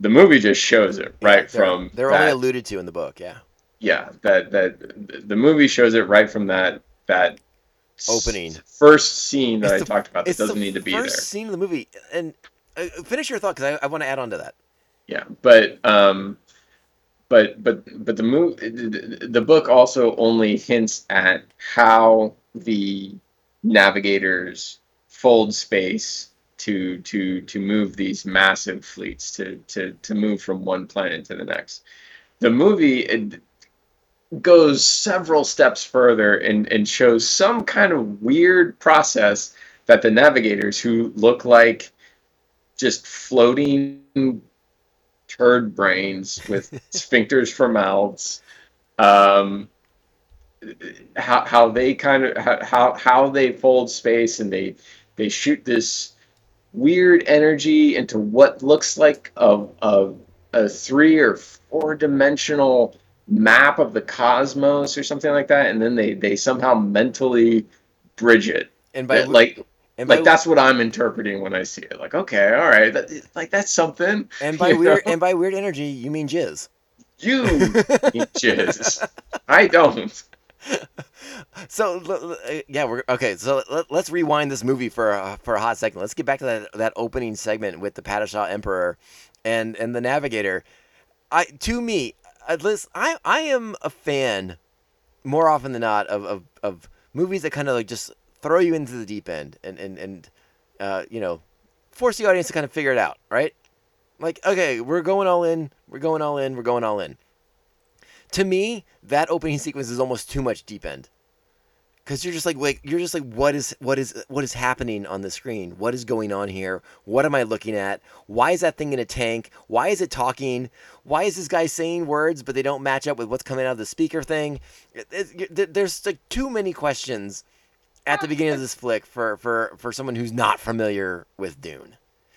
The movie just shows it right they're, from they're that. only alluded to in the book yeah yeah that that the movie shows it right from that that Opening. first scene that It's I the- talked about that doesn't need to be there. first scene of the movie and uh, finish your thought because I, I want to add on to that Yeah, but um, but but but the move the, the book also only hints at how the navigators fold space to to to move these massive fleets to to to move from one planet to the next. The movie goes several steps further and and shows some kind of weird process that the navigators who look like just floating turd brains with sphincters for mouths um how how they kind of how how they fold space and they they shoot this weird energy into what looks like a a, a three or four dimensional map of the cosmos or something like that, and then they they somehow mentally bridge it. And by like and by, like that's what I'm interpreting when I see it. Like okay, all right, that, like that's something. and by weird know? and by weird energy, you mean jizz. you jizz. I don't. So uh, yeah, we're okay. So let, let's rewind this movie for a, for a hot second. Let's get back to that that opening segment with the Padishah Emperor and and the Navigator. I to me, at least I I am a fan more often than not of of, of movies that kind of like just throw you into the deep end and and and uh, you know force the audience to kind of figure it out, right? Like okay, we're going all in, we're going all in, we're going all in. To me, that opening sequence is almost too much deep end. Because you're just like like you're just like what is what is what is happening on the screen? What is going on here? What am i looking at? Why is that thing in a tank? Why is it talking? Why is this guy saying words but they don't match up with what's coming out of the speaker thing? It- it- there- there's like too many questions at the beginning of this flick for for for someone who's not familiar with dune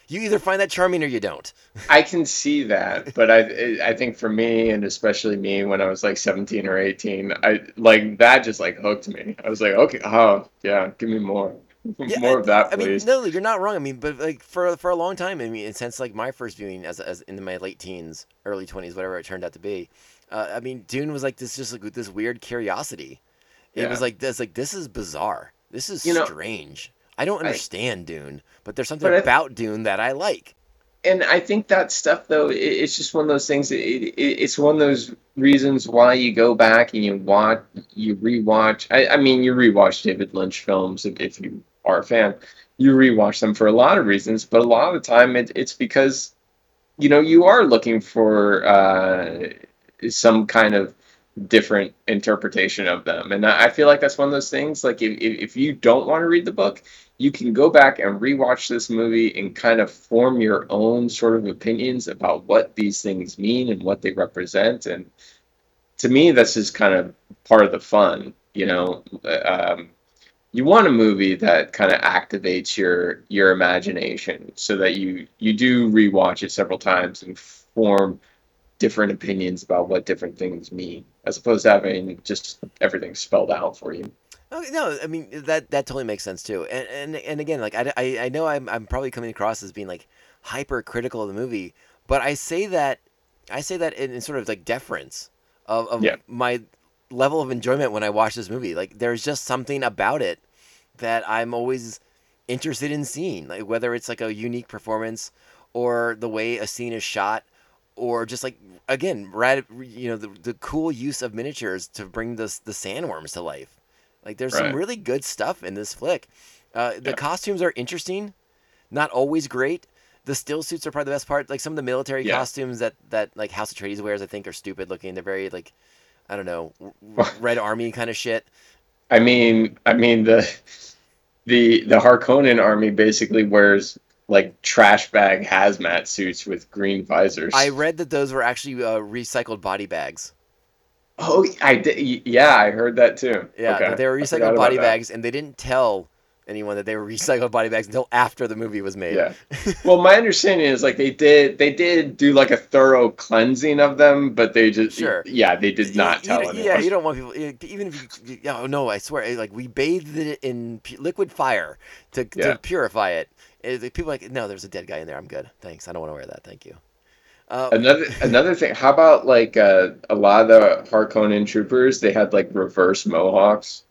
you either find that charming or you don't I can see that, but I I think for me and especially me when I was like 17 or 18, I like that just like hooked me. I was like, okay, oh yeah, give me more, Yeah, more of that, I mean, no, you're not wrong. I mean, but like for for a long time, I mean, since like my first viewing as as in my late teens, early twenties, whatever it turned out to be, uh, I mean, Dune was like this, just like this weird curiosity. It was like this, like this is bizarre. This is You know, strange. I don't I- understand Dune, but there's something But I- about Dune that I like. and I think that stuff though, it, it's just one of those things. It, it, it's one of those reasons why you go back and you watch, you rewatch. I, I mean, you rewatch David Lynch films if, if you are a fan. You rewatch them for a lot of reasons, but a lot of the time it, it's because you know you are looking for uh, some kind of different interpretation of them, and I feel like that's one of those things. Like if if you don't want to read the book, you can go back and rewatch this movie and kind of form your own sort of opinions about what these things mean and what they represent. And to me, this is kind of part of the fun, you know. Um, you want a movie that kind of activates your your imagination so that you you do rewatch it several times and form different opinions about what different things mean as opposed to having just everything spelled out for you. Okay, no, I mean that that totally makes sense too. And and, and again, like I, I, I know I'm I'm probably coming across as being like hyper critical of the movie, but I say that I say that in, in sort of like deference of, of Yeah. my level of enjoyment when I watch this movie. Like there's just something about it that I'm always interested in seeing, like whether it's like a unique performance or the way a scene is shot or just like again, rad, you know, the, the cool use of miniatures to bring this the sandworms to life. Like there's some really good stuff in this flick. Uh, the Yeah. costumes are interesting, not always great. The still suits are probably the best part. Like some of the military Yeah. costumes that that like House of Atreides wears, I think are stupid looking. They're very like, I don't know, r- Red Army kind of shit. I mean, I mean the the the Harkonnen army basically wears like trash bag hazmat suits with green visors. I read that those were actually uh, recycled body bags. oh, I did. Yeah, I heard that too. Yeah, Okay, they were recycled body bags, and they didn't tell anyone that they were recycled body bags until after the movie was made. Yeah. Well, my understanding is like they did they did do like a thorough cleansing of them, but they just Sure. yeah they did not You- tell you, anyone. Yeah, you don't want people. Even if you, yeah, oh no, I swear, like we bathed it in liquid fire to, Yeah. to purify it. People are like, no, there's a dead guy in there. I'm good. Thanks. I don't want to wear that. Thank you. Uh, Another another thing. How about like uh, a lot of the Harkonnen troopers? They had like reverse mohawks.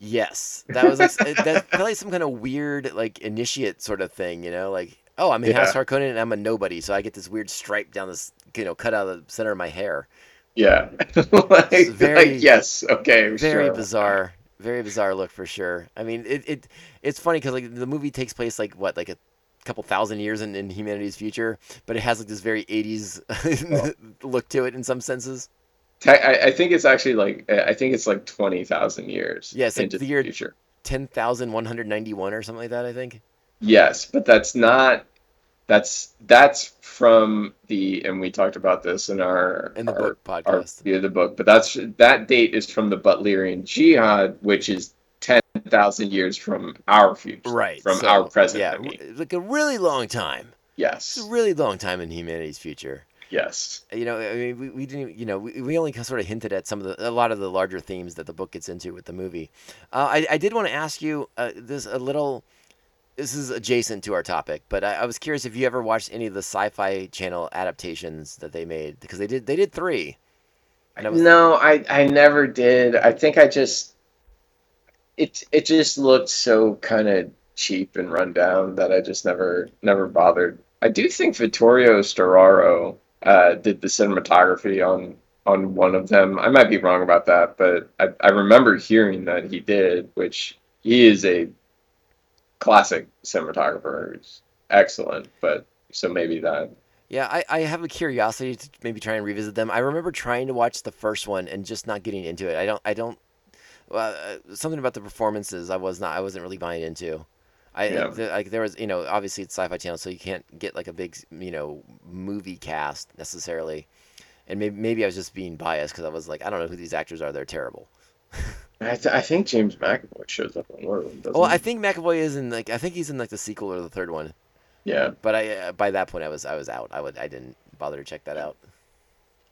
yes, that was like, that's probably some kind of weird like initiate sort of thing. You know, like oh, I'm in House Harkonnen and I'm a nobody, so I get this weird stripe down this, you know, cut out of the center of my hair. Yeah, like, very- like yes, okay, very sure. bizarre very bizarre look for sure i mean it, it it's funny because like the movie takes place like what like a couple thousand years in, in humanity's future but it has like this very 80s look to it in some senses I, I think it's actually like I think it's like twenty thousand years. Yeah, like into the year- future. 10191 or something like that i think Yes, but that's not. That's that's from the and we talked about this in our in the our, book podcast view of the book. But that's that date is from the Butlerian Jihad, which is ten thousand years from our future, right From so, our present. yeah I mean. like a really long time yes, it's a really long time in humanity's future Yes. You know, I mean, we, we didn't, you know, we, we only sort of hinted at some of the, a lot of the larger themes that the book gets into with the movie. Uh, I, I did want to ask you uh, this a little, this is adjacent to our topic, but I, I was curious if you ever watched any of the Sci-Fi Channel adaptations that they made because they did, they did three. I No, I I never did. I think I just it it just looked so kind of cheap and run down that I just never never bothered. I do think Vittorio Storaro uh, did the cinematography on on one of them. I might be wrong about that, but I, I remember hearing that he did, which he is a classic cinematographer. He's excellent, but so maybe that. Yeah, I, I have a curiosity to maybe try and revisit them. I remember trying to watch the first one and just not getting into it. I don't I don't well, uh, something about the performances I was not I wasn't really buying into. I Yeah. the, like there was you know obviously it's Sci-Fi Channel so you can't get like a big you know movie cast necessarily, and maybe maybe I was just being biased because I was like I don't know who these actors are they're terrible. I, th- I think James McAvoy shows up in one of them. Doesn't Well, he? I think McAvoy is in like I think he's in like the sequel or the third one, yeah. but I uh, by that point I was I was out. I would I didn't bother to check that out.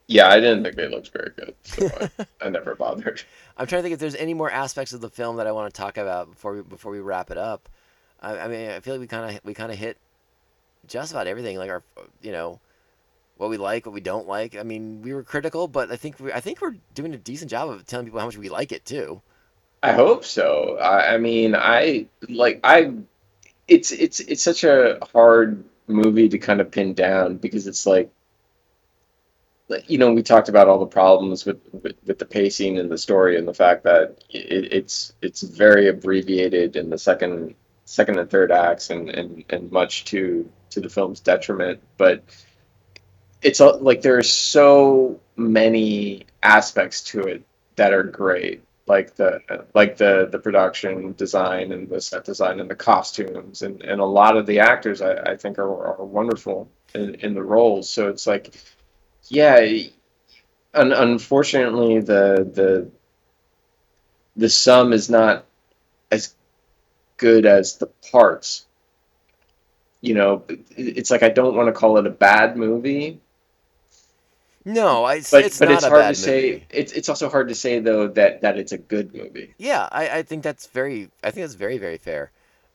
Yeah, I didn't think they looked very good, so I, I never bothered. I'm trying to think if there's any more aspects of the film that I want to talk about before we before we wrap it up. I, I mean, I feel like we kind of we kind of hit just about everything, like our you know what we like, what we don't like. I mean, we were critical, but I think we I think we're doing a decent job of telling people how much we like it too. I hope so. I, I mean, I like I. It's it's it's such a hard movie to kind of pin down because it's like, you know, we talked about all the problems with with, with the pacing and the story and the fact that it, it's it's very abbreviated in the second second and third acts and and and much to to the film's detriment, but it's like there are so many aspects to it that are great like the like the the production design and the set design and the costumes and, and a lot of the actors I, I think are, are wonderful in, in the roles. So it's like yeah un, unfortunately the the the sum is not as good as the parts. You know it's like I don't want to call it a bad movie No, I, but it's but not it's a hard to say it's it's also hard to say though that that it's a good movie Yeah, I, I think that's very I think that's very very fair.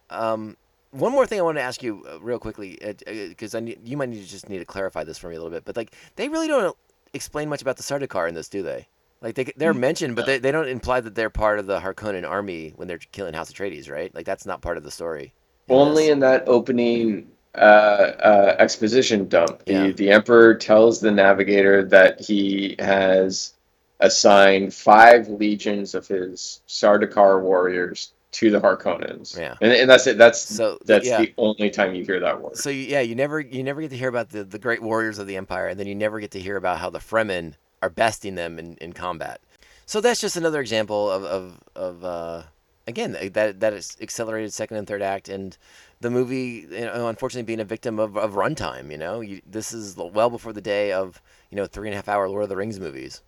Um, one more thing I want to ask you uh, real quickly because I need, you might need to just need to clarify this for me a little bit. But like they really don't explain much about the Sardaukar in this, do they? Like they they're mentioned, but they, they don't imply that they're part of the Harkonnen army when they're killing House Atreides, right? Like that's not part of the story. in Only this. in that opening uh, uh, exposition dump, the, Yeah. the Emperor tells the Navigator that he has assigned five legions of his Sardaukar warriors to the Harkonnens. Yeah. and, and that's it. That's So, that's yeah. the only time you hear that word. So yeah, you never you never get to hear about the, the great warriors of the empire, and then you never get to hear about how the Fremen are besting them in, in combat. So that's just another example of of, of uh, again that that is accelerated second and third act, and the movie, you know, unfortunately, being a victim of, of runtime. You know, you, this is well before the day of you know three and a half hour Lord of the Rings movies.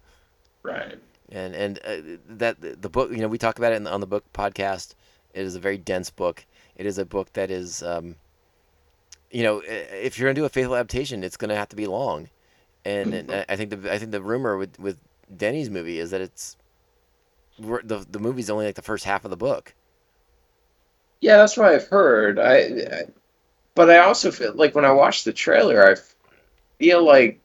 Right. and and uh, that the book you know we talk about it in, on the book podcast. It is a very dense book. It is a book that is um, you know if you're going to do a faithful adaptation it's going to have to be long. And, and I- i think the i think the rumor with with denny's movie is that it's the the movie's only like the first half of the book Yeah, that's what I've heard. I, I but I also feel like when I watch the trailer, I feel like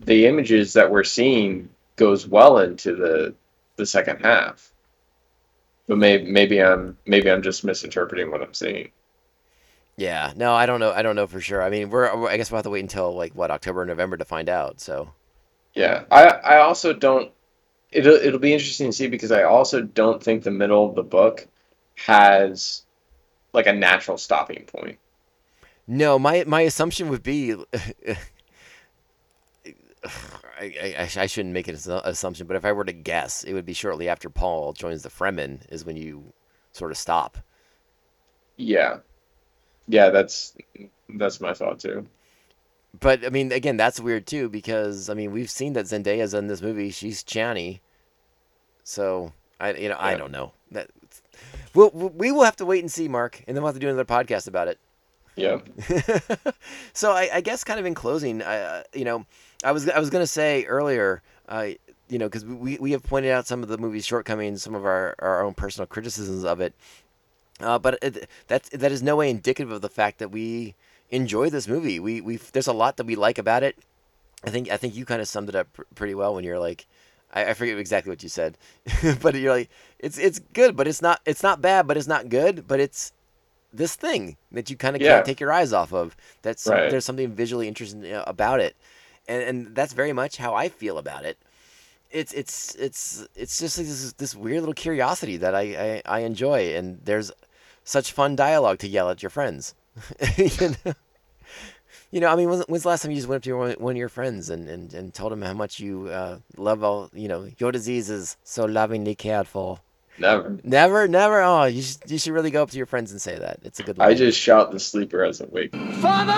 the images that we're seeing goes well into the the second half. But maybe maybe I'm maybe I'm just misinterpreting what I'm seeing. yeah no i don't know i don't know for sure i mean we're i guess we'll have to wait until like what october or november to find out so Yeah, I I also don't. It'll it'll be interesting to see because I also don't think the middle of the book has like a natural stopping point. No, my my assumption would be. I, I, I shouldn't make an assumption, but if I were to guess, it would be shortly after Paul joins the Fremen is when you sort of stop. Yeah, yeah, that's that's my thought too. But I mean, again, that's weird too because I mean we've seen that Zendaya's in this movie. She's Chani, so I you know I don't know that. We'll, we will have to wait and see, Mark, and then we'll have to do another podcast about it. Yeah. so I, I guess kind of in closing, I, uh, you know, I was I was gonna say earlier, uh, you know, because we, we have pointed out some of the movie's shortcomings, some of our, our own personal criticisms of it, uh, but it, that that is no way indicative of the fact that we enjoy this movie. We we there's a lot that we like about it. I think I think you kind of summed it up pr- pretty well when you're like, I, I forget exactly what you said, but you're like, it's it's good, but it's not it's not bad, but it's not good, but it's this thing that you kind of Yeah. can't take your eyes off of. That's Right. there's something visually interesting about it, and and that's very much how I feel about it. It's it's it's it's just like this this weird little curiosity that I, I I enjoy, and there's such fun dialogue to yell at your friends. you, know? You know, I mean, when's, when's the last time you just went up to your, one one of your friends and, and, and told them how much you uh, love all, you know, your disease is so lovingly cared for? Never. Never, never. Oh, you should, you should really go up to your friends and say that. It's a good line. I just shout the sleeper as awake. Father!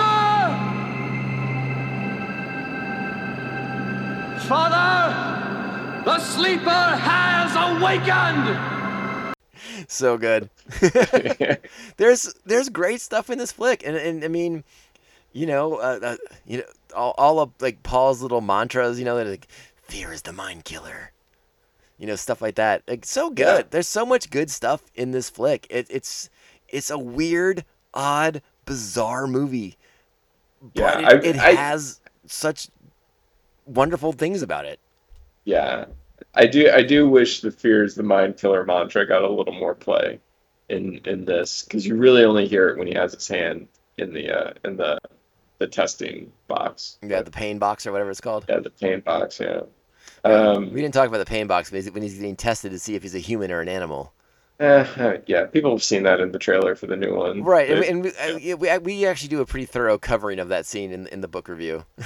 Father! The sleeper has awakened! so good. there's there's great stuff in this flick, and and I mean, you know, uh, uh, you know, all, all of like Paul's little mantras, you know, that like fear is the mind killer, you know, stuff like that. Like so good. Yeah. There's so much good stuff in this flick. It, it's it's a weird, odd, bizarre movie, but Yeah, it, I- it I- has such wonderful things about it. Yeah, I do. I do wish the "fear is the mind killer" mantra got a little more play in in this because you really only hear it when he has his hand in the uh, in the the testing box. Yeah, the pain box or whatever it's called. Yeah, the paint box. Yeah. Um, We didn't talk about the pain box when he's getting tested to see if he's a human or an animal. eh, yeah, people have seen that in the trailer for the new one. Right, and, we- and we, uh, yeah, we, we actually do a pretty thorough covering of that scene in, in the book review.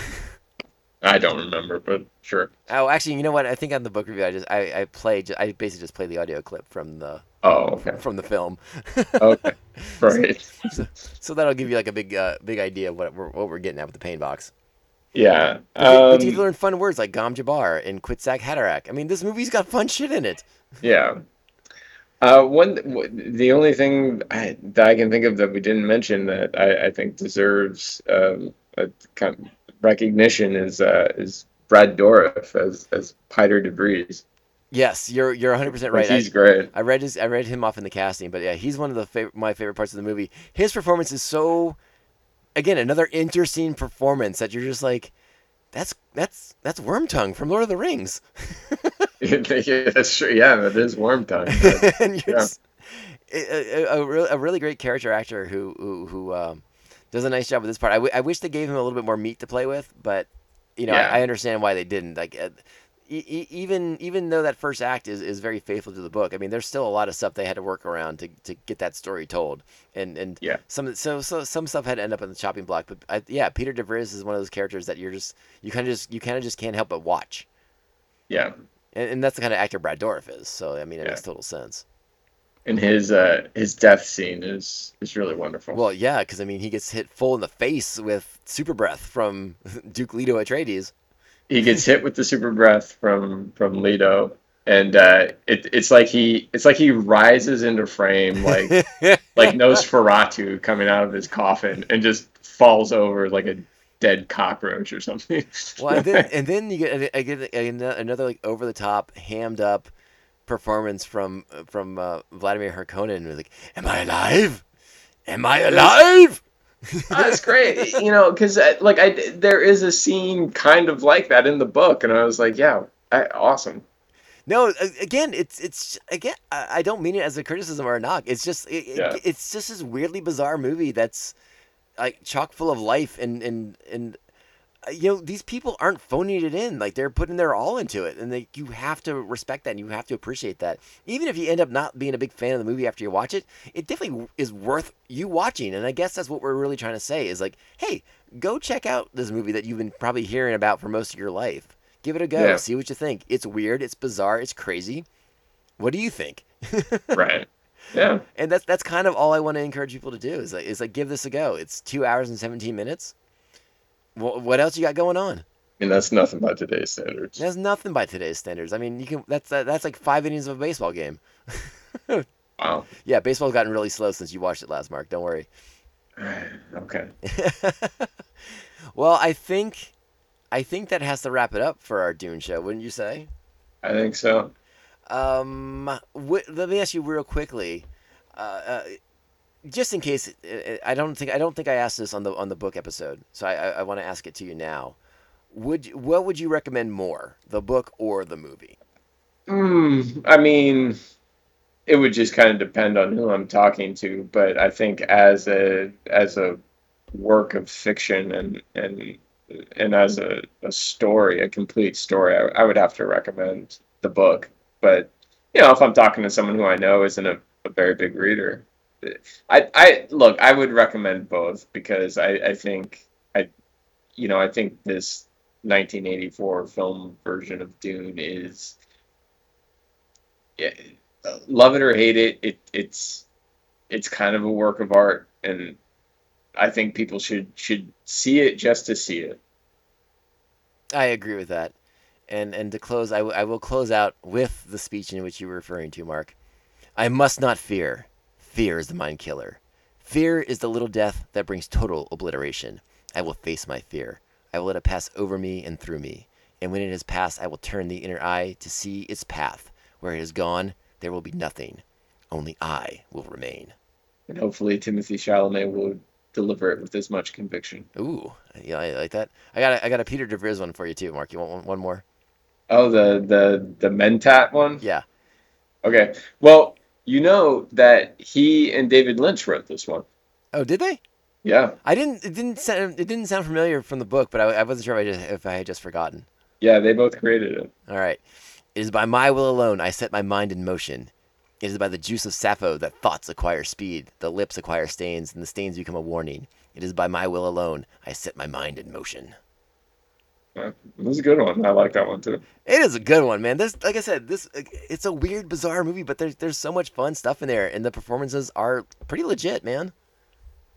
I don't remember, but sure. Oh, actually, you know what? I think on the book review, I just I, I played I basically just played the audio clip from the Oh, okay. from the film. Okay. Right. so, so that'll give you like a big uh, big idea of what we're what we're getting at with the pain box. Yeah. But you- but you Um, learn fun words like Gom Jabbar and Kwisatz Haderach. I mean, this movie's got fun shit in it. Yeah. Uh, one, the only thing I, that I can think of that we didn't mention that I, I think deserves um, a kind of recognition is uh, is Brad Dourif as as Piter De Vries. Yes, you're you're 100 percent right. he's I, great. I read his I read him off in the casting, but yeah, he's one of the fav- my favorite parts of the movie. His performance is so, again, another interesting performance that you're just like, that's that's that's Wormtongue from Lord of the Rings, yeah, that's true. Yeah, that is Worm Tongue. and Yeah. just, a, a, a, real- a really great character actor who who, who um, does a nice job with this part. I, w- I wish they gave him a little bit more meat to play with, but you know Yeah. I, I understand why they didn't. Like. Uh, e- even even though that first act is, is very faithful to the book, I mean, there's still a lot of stuff they had to work around to, to get that story told, and and Yeah. some so so some stuff had to end up on the chopping block. But I, yeah, Piter De Vries is one of those characters that you're just you kind of just you kind of just can't help but watch, Yeah, and, and that's the kind of actor Brad Dourif is. So I mean, it Yeah. makes total sense. And his uh, his death scene is is really wonderful. Well, yeah, because I mean, he gets hit full in the face with super breath from Duke Leto Atreides. he gets hit with the super breath from from Leto, and uh, it, it's like he it's like he rises into frame like like Nosferatu coming out of his coffin and just falls over like a dead cockroach or something. Well, and then, and then you get I get another like over the top, hammed up performance from from uh, Vladimir Harkonnen. Who's like, "Am I alive? Am I alive?" That's great, you know, because like I there is a scene kind of like that in the book, and I was like, yeah, I, awesome. No, again, it's it's again. I I don't mean it as a criticism or a knock. It's just it, it- it's just this weirdly bizarre movie that's like chock full of life and and and uh, Uh, you know these people aren't phoning it in. Like they're putting their all into it, and they, you have to respect that and you have to appreciate that. Even if you end up not being a big fan of the movie after you watch it, it definitely is worth you watching. And I guess that's what we're really trying to say is like, hey, go check out this movie that you've been probably hearing about for most of your life. Give it a go. Yeah. See what you think. It's weird. It's bizarre. It's crazy. What do you think? Right. Yeah. And that's that's kind of all I want to encourage people to do is like is like give this a go. It's two hours and seventeen minutes. What what else you got going on? And that's nothing by today's standards. That's nothing by today's standards. I mean, you can that's uh, that's like five innings of a baseball game. Wow. Yeah, baseball's gotten really slow since you watched it last, Mark. Don't worry. Okay. well, I think I think that has to wrap it up for our Dune show, wouldn't you say? I think so. Um, wh- let me ask you real quickly, uh, uh, just in case uh, I don't think I don't think I asked this on the on the book episode, so I I, I want to ask it to you now. Would what would you recommend more, the book or the movie? Hmm. I mean, it would just kind of depend on who I'm talking to, but I think as a as a work of fiction and and and as a, a story, a complete story, I, I would have to recommend the book. But you know, if I'm talking to someone who I know isn't a, a very big reader, I I look, I would recommend both because I I think I you know I think this 1984 film version of Dune is yeah, love it or hate it, it it's it's kind of a work of art, and I think people should should see it just to see it. I agree with that. And and to close, I, w- I will close out with the speech in which you were referring to, Mark. I must not fear. Fear is the mind killer. Fear is the little death that brings total obliteration. I will face my fear. I will let it pass over me and through me. And when it has passed, I will turn the inner eye to see its path. Where it has gone, there will be nothing. Only I will remain. And hopefully Timothy Chalamet will deliver it with as much conviction. Ooh, yeah, I like that. I got a, I got a Piter De Vries one for you too, Mark. You want one, one more? Oh, the the the Mentat one. Yeah. Okay. Well, you know that he and David Lynch wrote this one. Oh, did they? Yeah. I didn't. It didn't sound. It didn't sound familiar from the book, but I, I wasn't sure if I, just, if I had just forgotten. Yeah, they both created it. All right. It is by my will alone I set my mind in motion. It is by the juice of Sapho that thoughts acquire speed, the lips acquire stains, and the stains become a warning. It is by my will alone I set my mind in motion. Yeah, this is a good one. I like that one too. It is a good one, man. This, like I said, this it's a weird, bizarre movie, but there's there's so much fun stuff in there, and the performances are pretty legit, man.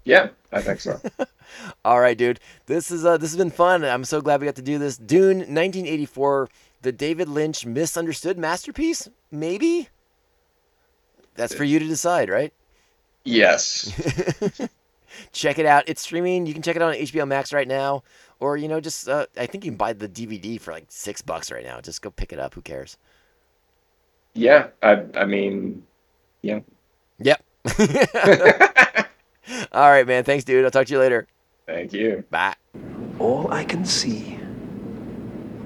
Yeah, I think so. All right, dude. This is uh, this has been fun. I'm so glad we got to do this. Dune, 1984, the David Lynch misunderstood masterpiece. Maybe. That's for you to decide, right? yes. check it out. It's streaming. You can check it out on HBO Max right now, or you know, just uh, I think you can buy the DVD for like six bucks right now. Just go pick it up. Who cares? Yeah. I I mean, yeah. Yep. All right, man. Thanks, dude. I'll talk to you later. Thank you. Bye. All I can see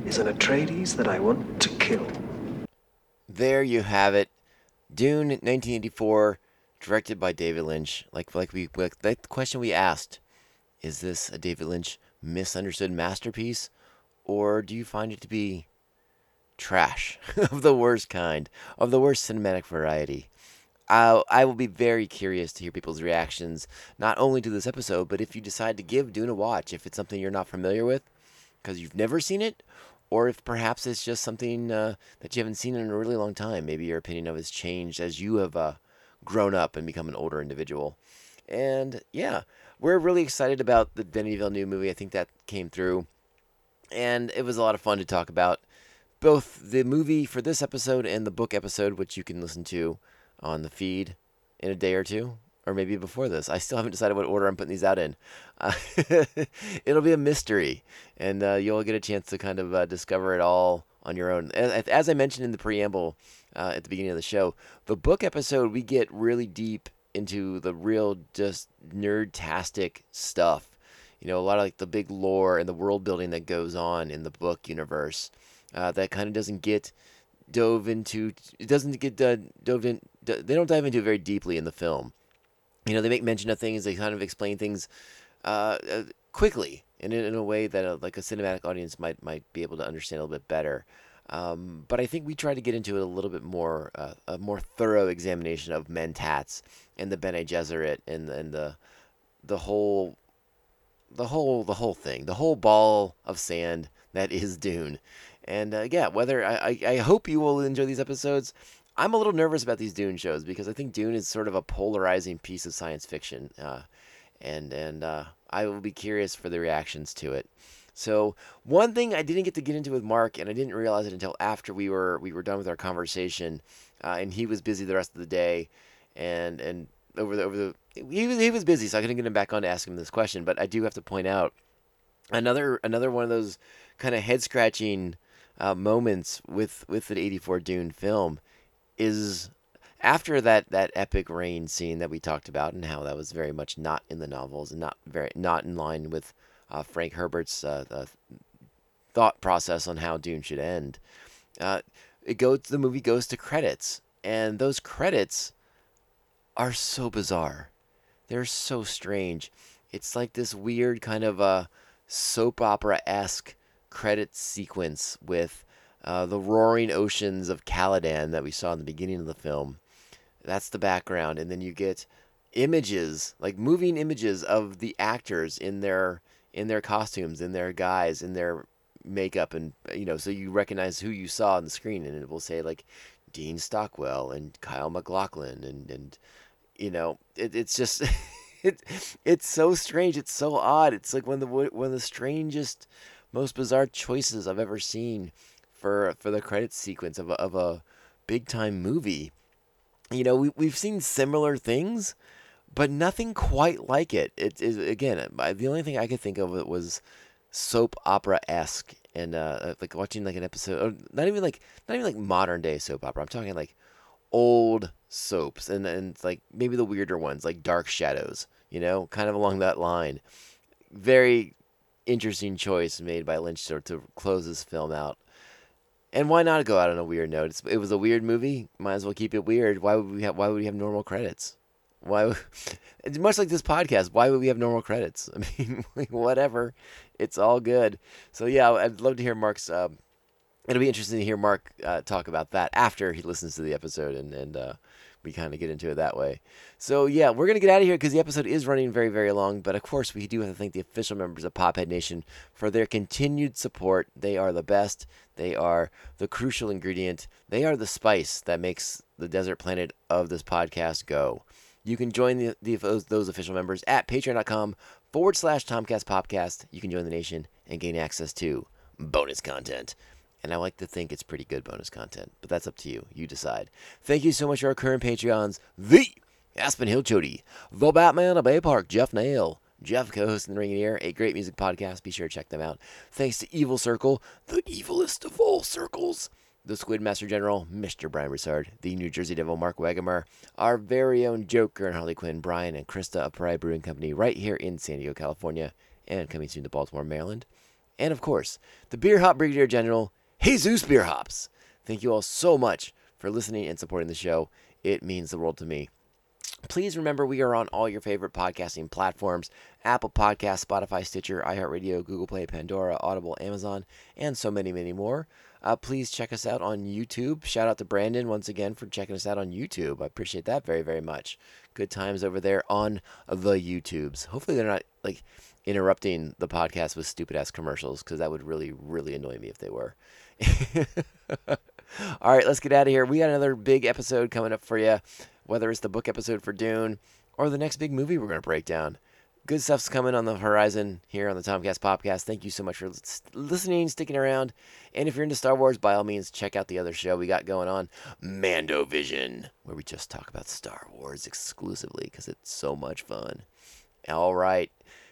is an Atreides that I want to kill. There you have it. Dune 1984, directed by David Lynch. Like like we like the question we asked, is this a David Lynch misunderstood masterpiece or do you find it to be trash of the worst kind, of the worst cinematic variety? I I will be very curious to hear people's reactions not only to this episode, but if you decide to give Dune a watch, if it's something you're not familiar with because you've never seen it, or if perhaps it's just something uh, that you haven't seen in a really long time. Maybe your opinion of has changed as you have uh, grown up and become an older individual. And yeah, we're really excited about the Denis Villeneuve movie. I think that came through, and it was a lot of fun to talk about both the movie for this episode and the book episode, which you can listen to on the feed in a day or two, or maybe before this. I still haven't decided what order I'm putting these out in. Uh, it'll be a mystery, and uh, you'll get a chance to kind of uh, discover it all on your own. As, as I mentioned in the preamble uh, at the beginning of the show, the book episode we get really deep into the real just nerd-tastic stuff. You know, a lot of like the big lore and the world building that goes on in the book universe uh, that kind of doesn't get dove into. It doesn't get uh, dove in. They don't dive into it very deeply in the film. You know, they make mention of things. They kind of explain things uh, uh, quickly and in, in a way that a, like a cinematic audience might might be able to understand a little bit better. Um, but I think we try to get into it a little bit more, uh, a more thorough examination of Mentats and the Bene Gesserit and and the the whole the whole the whole thing, the whole ball of sand that is Dune. And uh, yeah, whether I, I, I hope you will enjoy these episodes. I'm a little nervous about these Dune shows because I think Dune is sort of a polarizing piece of science fiction, uh, and and uh, I will be curious for the reactions to it. So one thing I didn't get to get into with Mark, and I didn't realize it until after we were we were done with our conversation, uh, and he was busy the rest of the day, and and over the over the he was he was busy, so I couldn't get him back on to ask him this question. But I do have to point out another another one of those kind of head scratching uh, moments with with the '84 Dune film is after that that epic rain scene that we talked about and how that was very much not in the novels and not very not in line with uh, Frank Herbert's uh, uh, thought process on how Dune should end. Uh, it goes the movie goes to credits and those credits are so bizarre. They're so strange. It's like this weird kind of a soap opera esque credit sequence with uh, the roaring oceans of Caladan that we saw in the beginning of the film. That's the background, and then you get images, like moving images of the actors in their in their costumes, in their guise, in their makeup, and you know, so you recognize who you saw on the screen, and it will say like Dean Stockwell and Kyle MacLachlan, and and you know, it, it's just. it, it's so strange. It's so odd. It's like one of the one of the strangest, most bizarre choices I've ever seen for for the credit sequence of a, of a big time movie. You know, we we've seen similar things, but nothing quite like it. It is again the only thing I could think of it was soap opera esque and uh, like watching like an episode, not even like not even like modern day soap opera. I'm talking like old soaps and and like maybe the weirder ones like Dark Shadows. You know, kind of along that line. Very interesting choice made by Lynch to, to close this film out. And why not go out on a weird note? It's, it was a weird movie. Might as well keep it weird. Why would we have? Why would we have normal credits? Why? It's much like this podcast. Why would we have normal credits? I mean, whatever. It's all good. So yeah, I'd love to hear Mark's. Uh, it'll be interesting to hear Mark uh, talk about that after he listens to the episode and and uh, we kind of get into it that way. So yeah, we're gonna get out of here because the episode is running very very long. But of course, we do have to thank the official members of Pophead Nation for their continued support. They are the best. They are the crucial ingredient. They are the spice that makes the desert planet of this podcast go. You can join the, the those, official members at patreon.com forward slash Tomcast Popcast. You can join the nation and gain access to bonus content. And I like to think it's pretty good bonus content, but that's up to you. You decide. Thank you so much to our current Patreons, the Aspen Hill Chody, the Batman of Bay Park, Jeff Nail, Jeff co-host in the Ring Ear, a great music podcast. Be sure to check them out. Thanks to Evil Circle, the evilest of all circles. The Squid Master General, Mr. Brian Broussard, the New Jersey Devil, Mark Wagamar, our very own Joker and Harley Quinn, Brian and Krista of Pariah Brewing Company, right here in San Diego, California, and coming soon to Baltimore, Maryland. And of course, the Beer Hop Brigadier General, Jesus Beer Hops. Thank you all so much for listening and supporting the show. It means the world to me. Please remember we are on all your favorite podcasting platforms Apple Podcasts, Spotify, Stitcher, iHeartRadio, Google Play, Pandora, Audible, Amazon, and so many, many more. Uh, please check us out on YouTube. Shout out to Brandon once again for checking us out on YouTube. I appreciate that very, very much. Good times over there on the YouTubes. Hopefully, they're not like interrupting the podcast with stupid ass commercials because that would really, really annoy me if they were. All right, let's get out of here. We got another big episode coming up for you, whether it's the book episode for Dune or the next big movie we're going to break down. Good stuff's coming on the horizon here on the Tomcast Popcast. Thank you so much for listening, sticking around. And if you're into Star Wars, by all means, check out the other show we got going on, Mando Vision, where we just talk about Star Wars exclusively because it's so much fun. All right.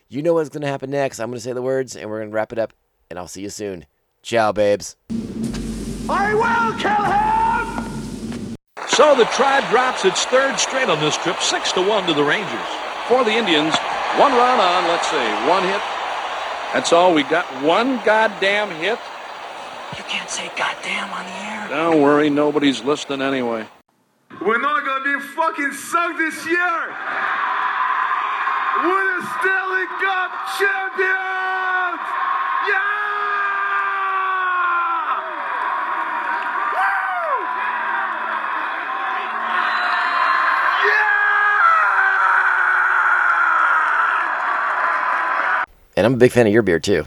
You know what's going to happen next. I'm going to say the words and we're going to wrap it up. And I'll see you soon. Ciao, babes. I will kill him! So the tribe drops its third straight on this trip, six to one to the Rangers. For the Indians, one run on, let's see, one hit. That's all we got. One goddamn hit. You can't say goddamn on the air. Don't worry, nobody's listening anyway. We're not gonna be fucking sunk this year! We're the Stanley Cup champions! Yeah! And I'm a big fan of your beer too.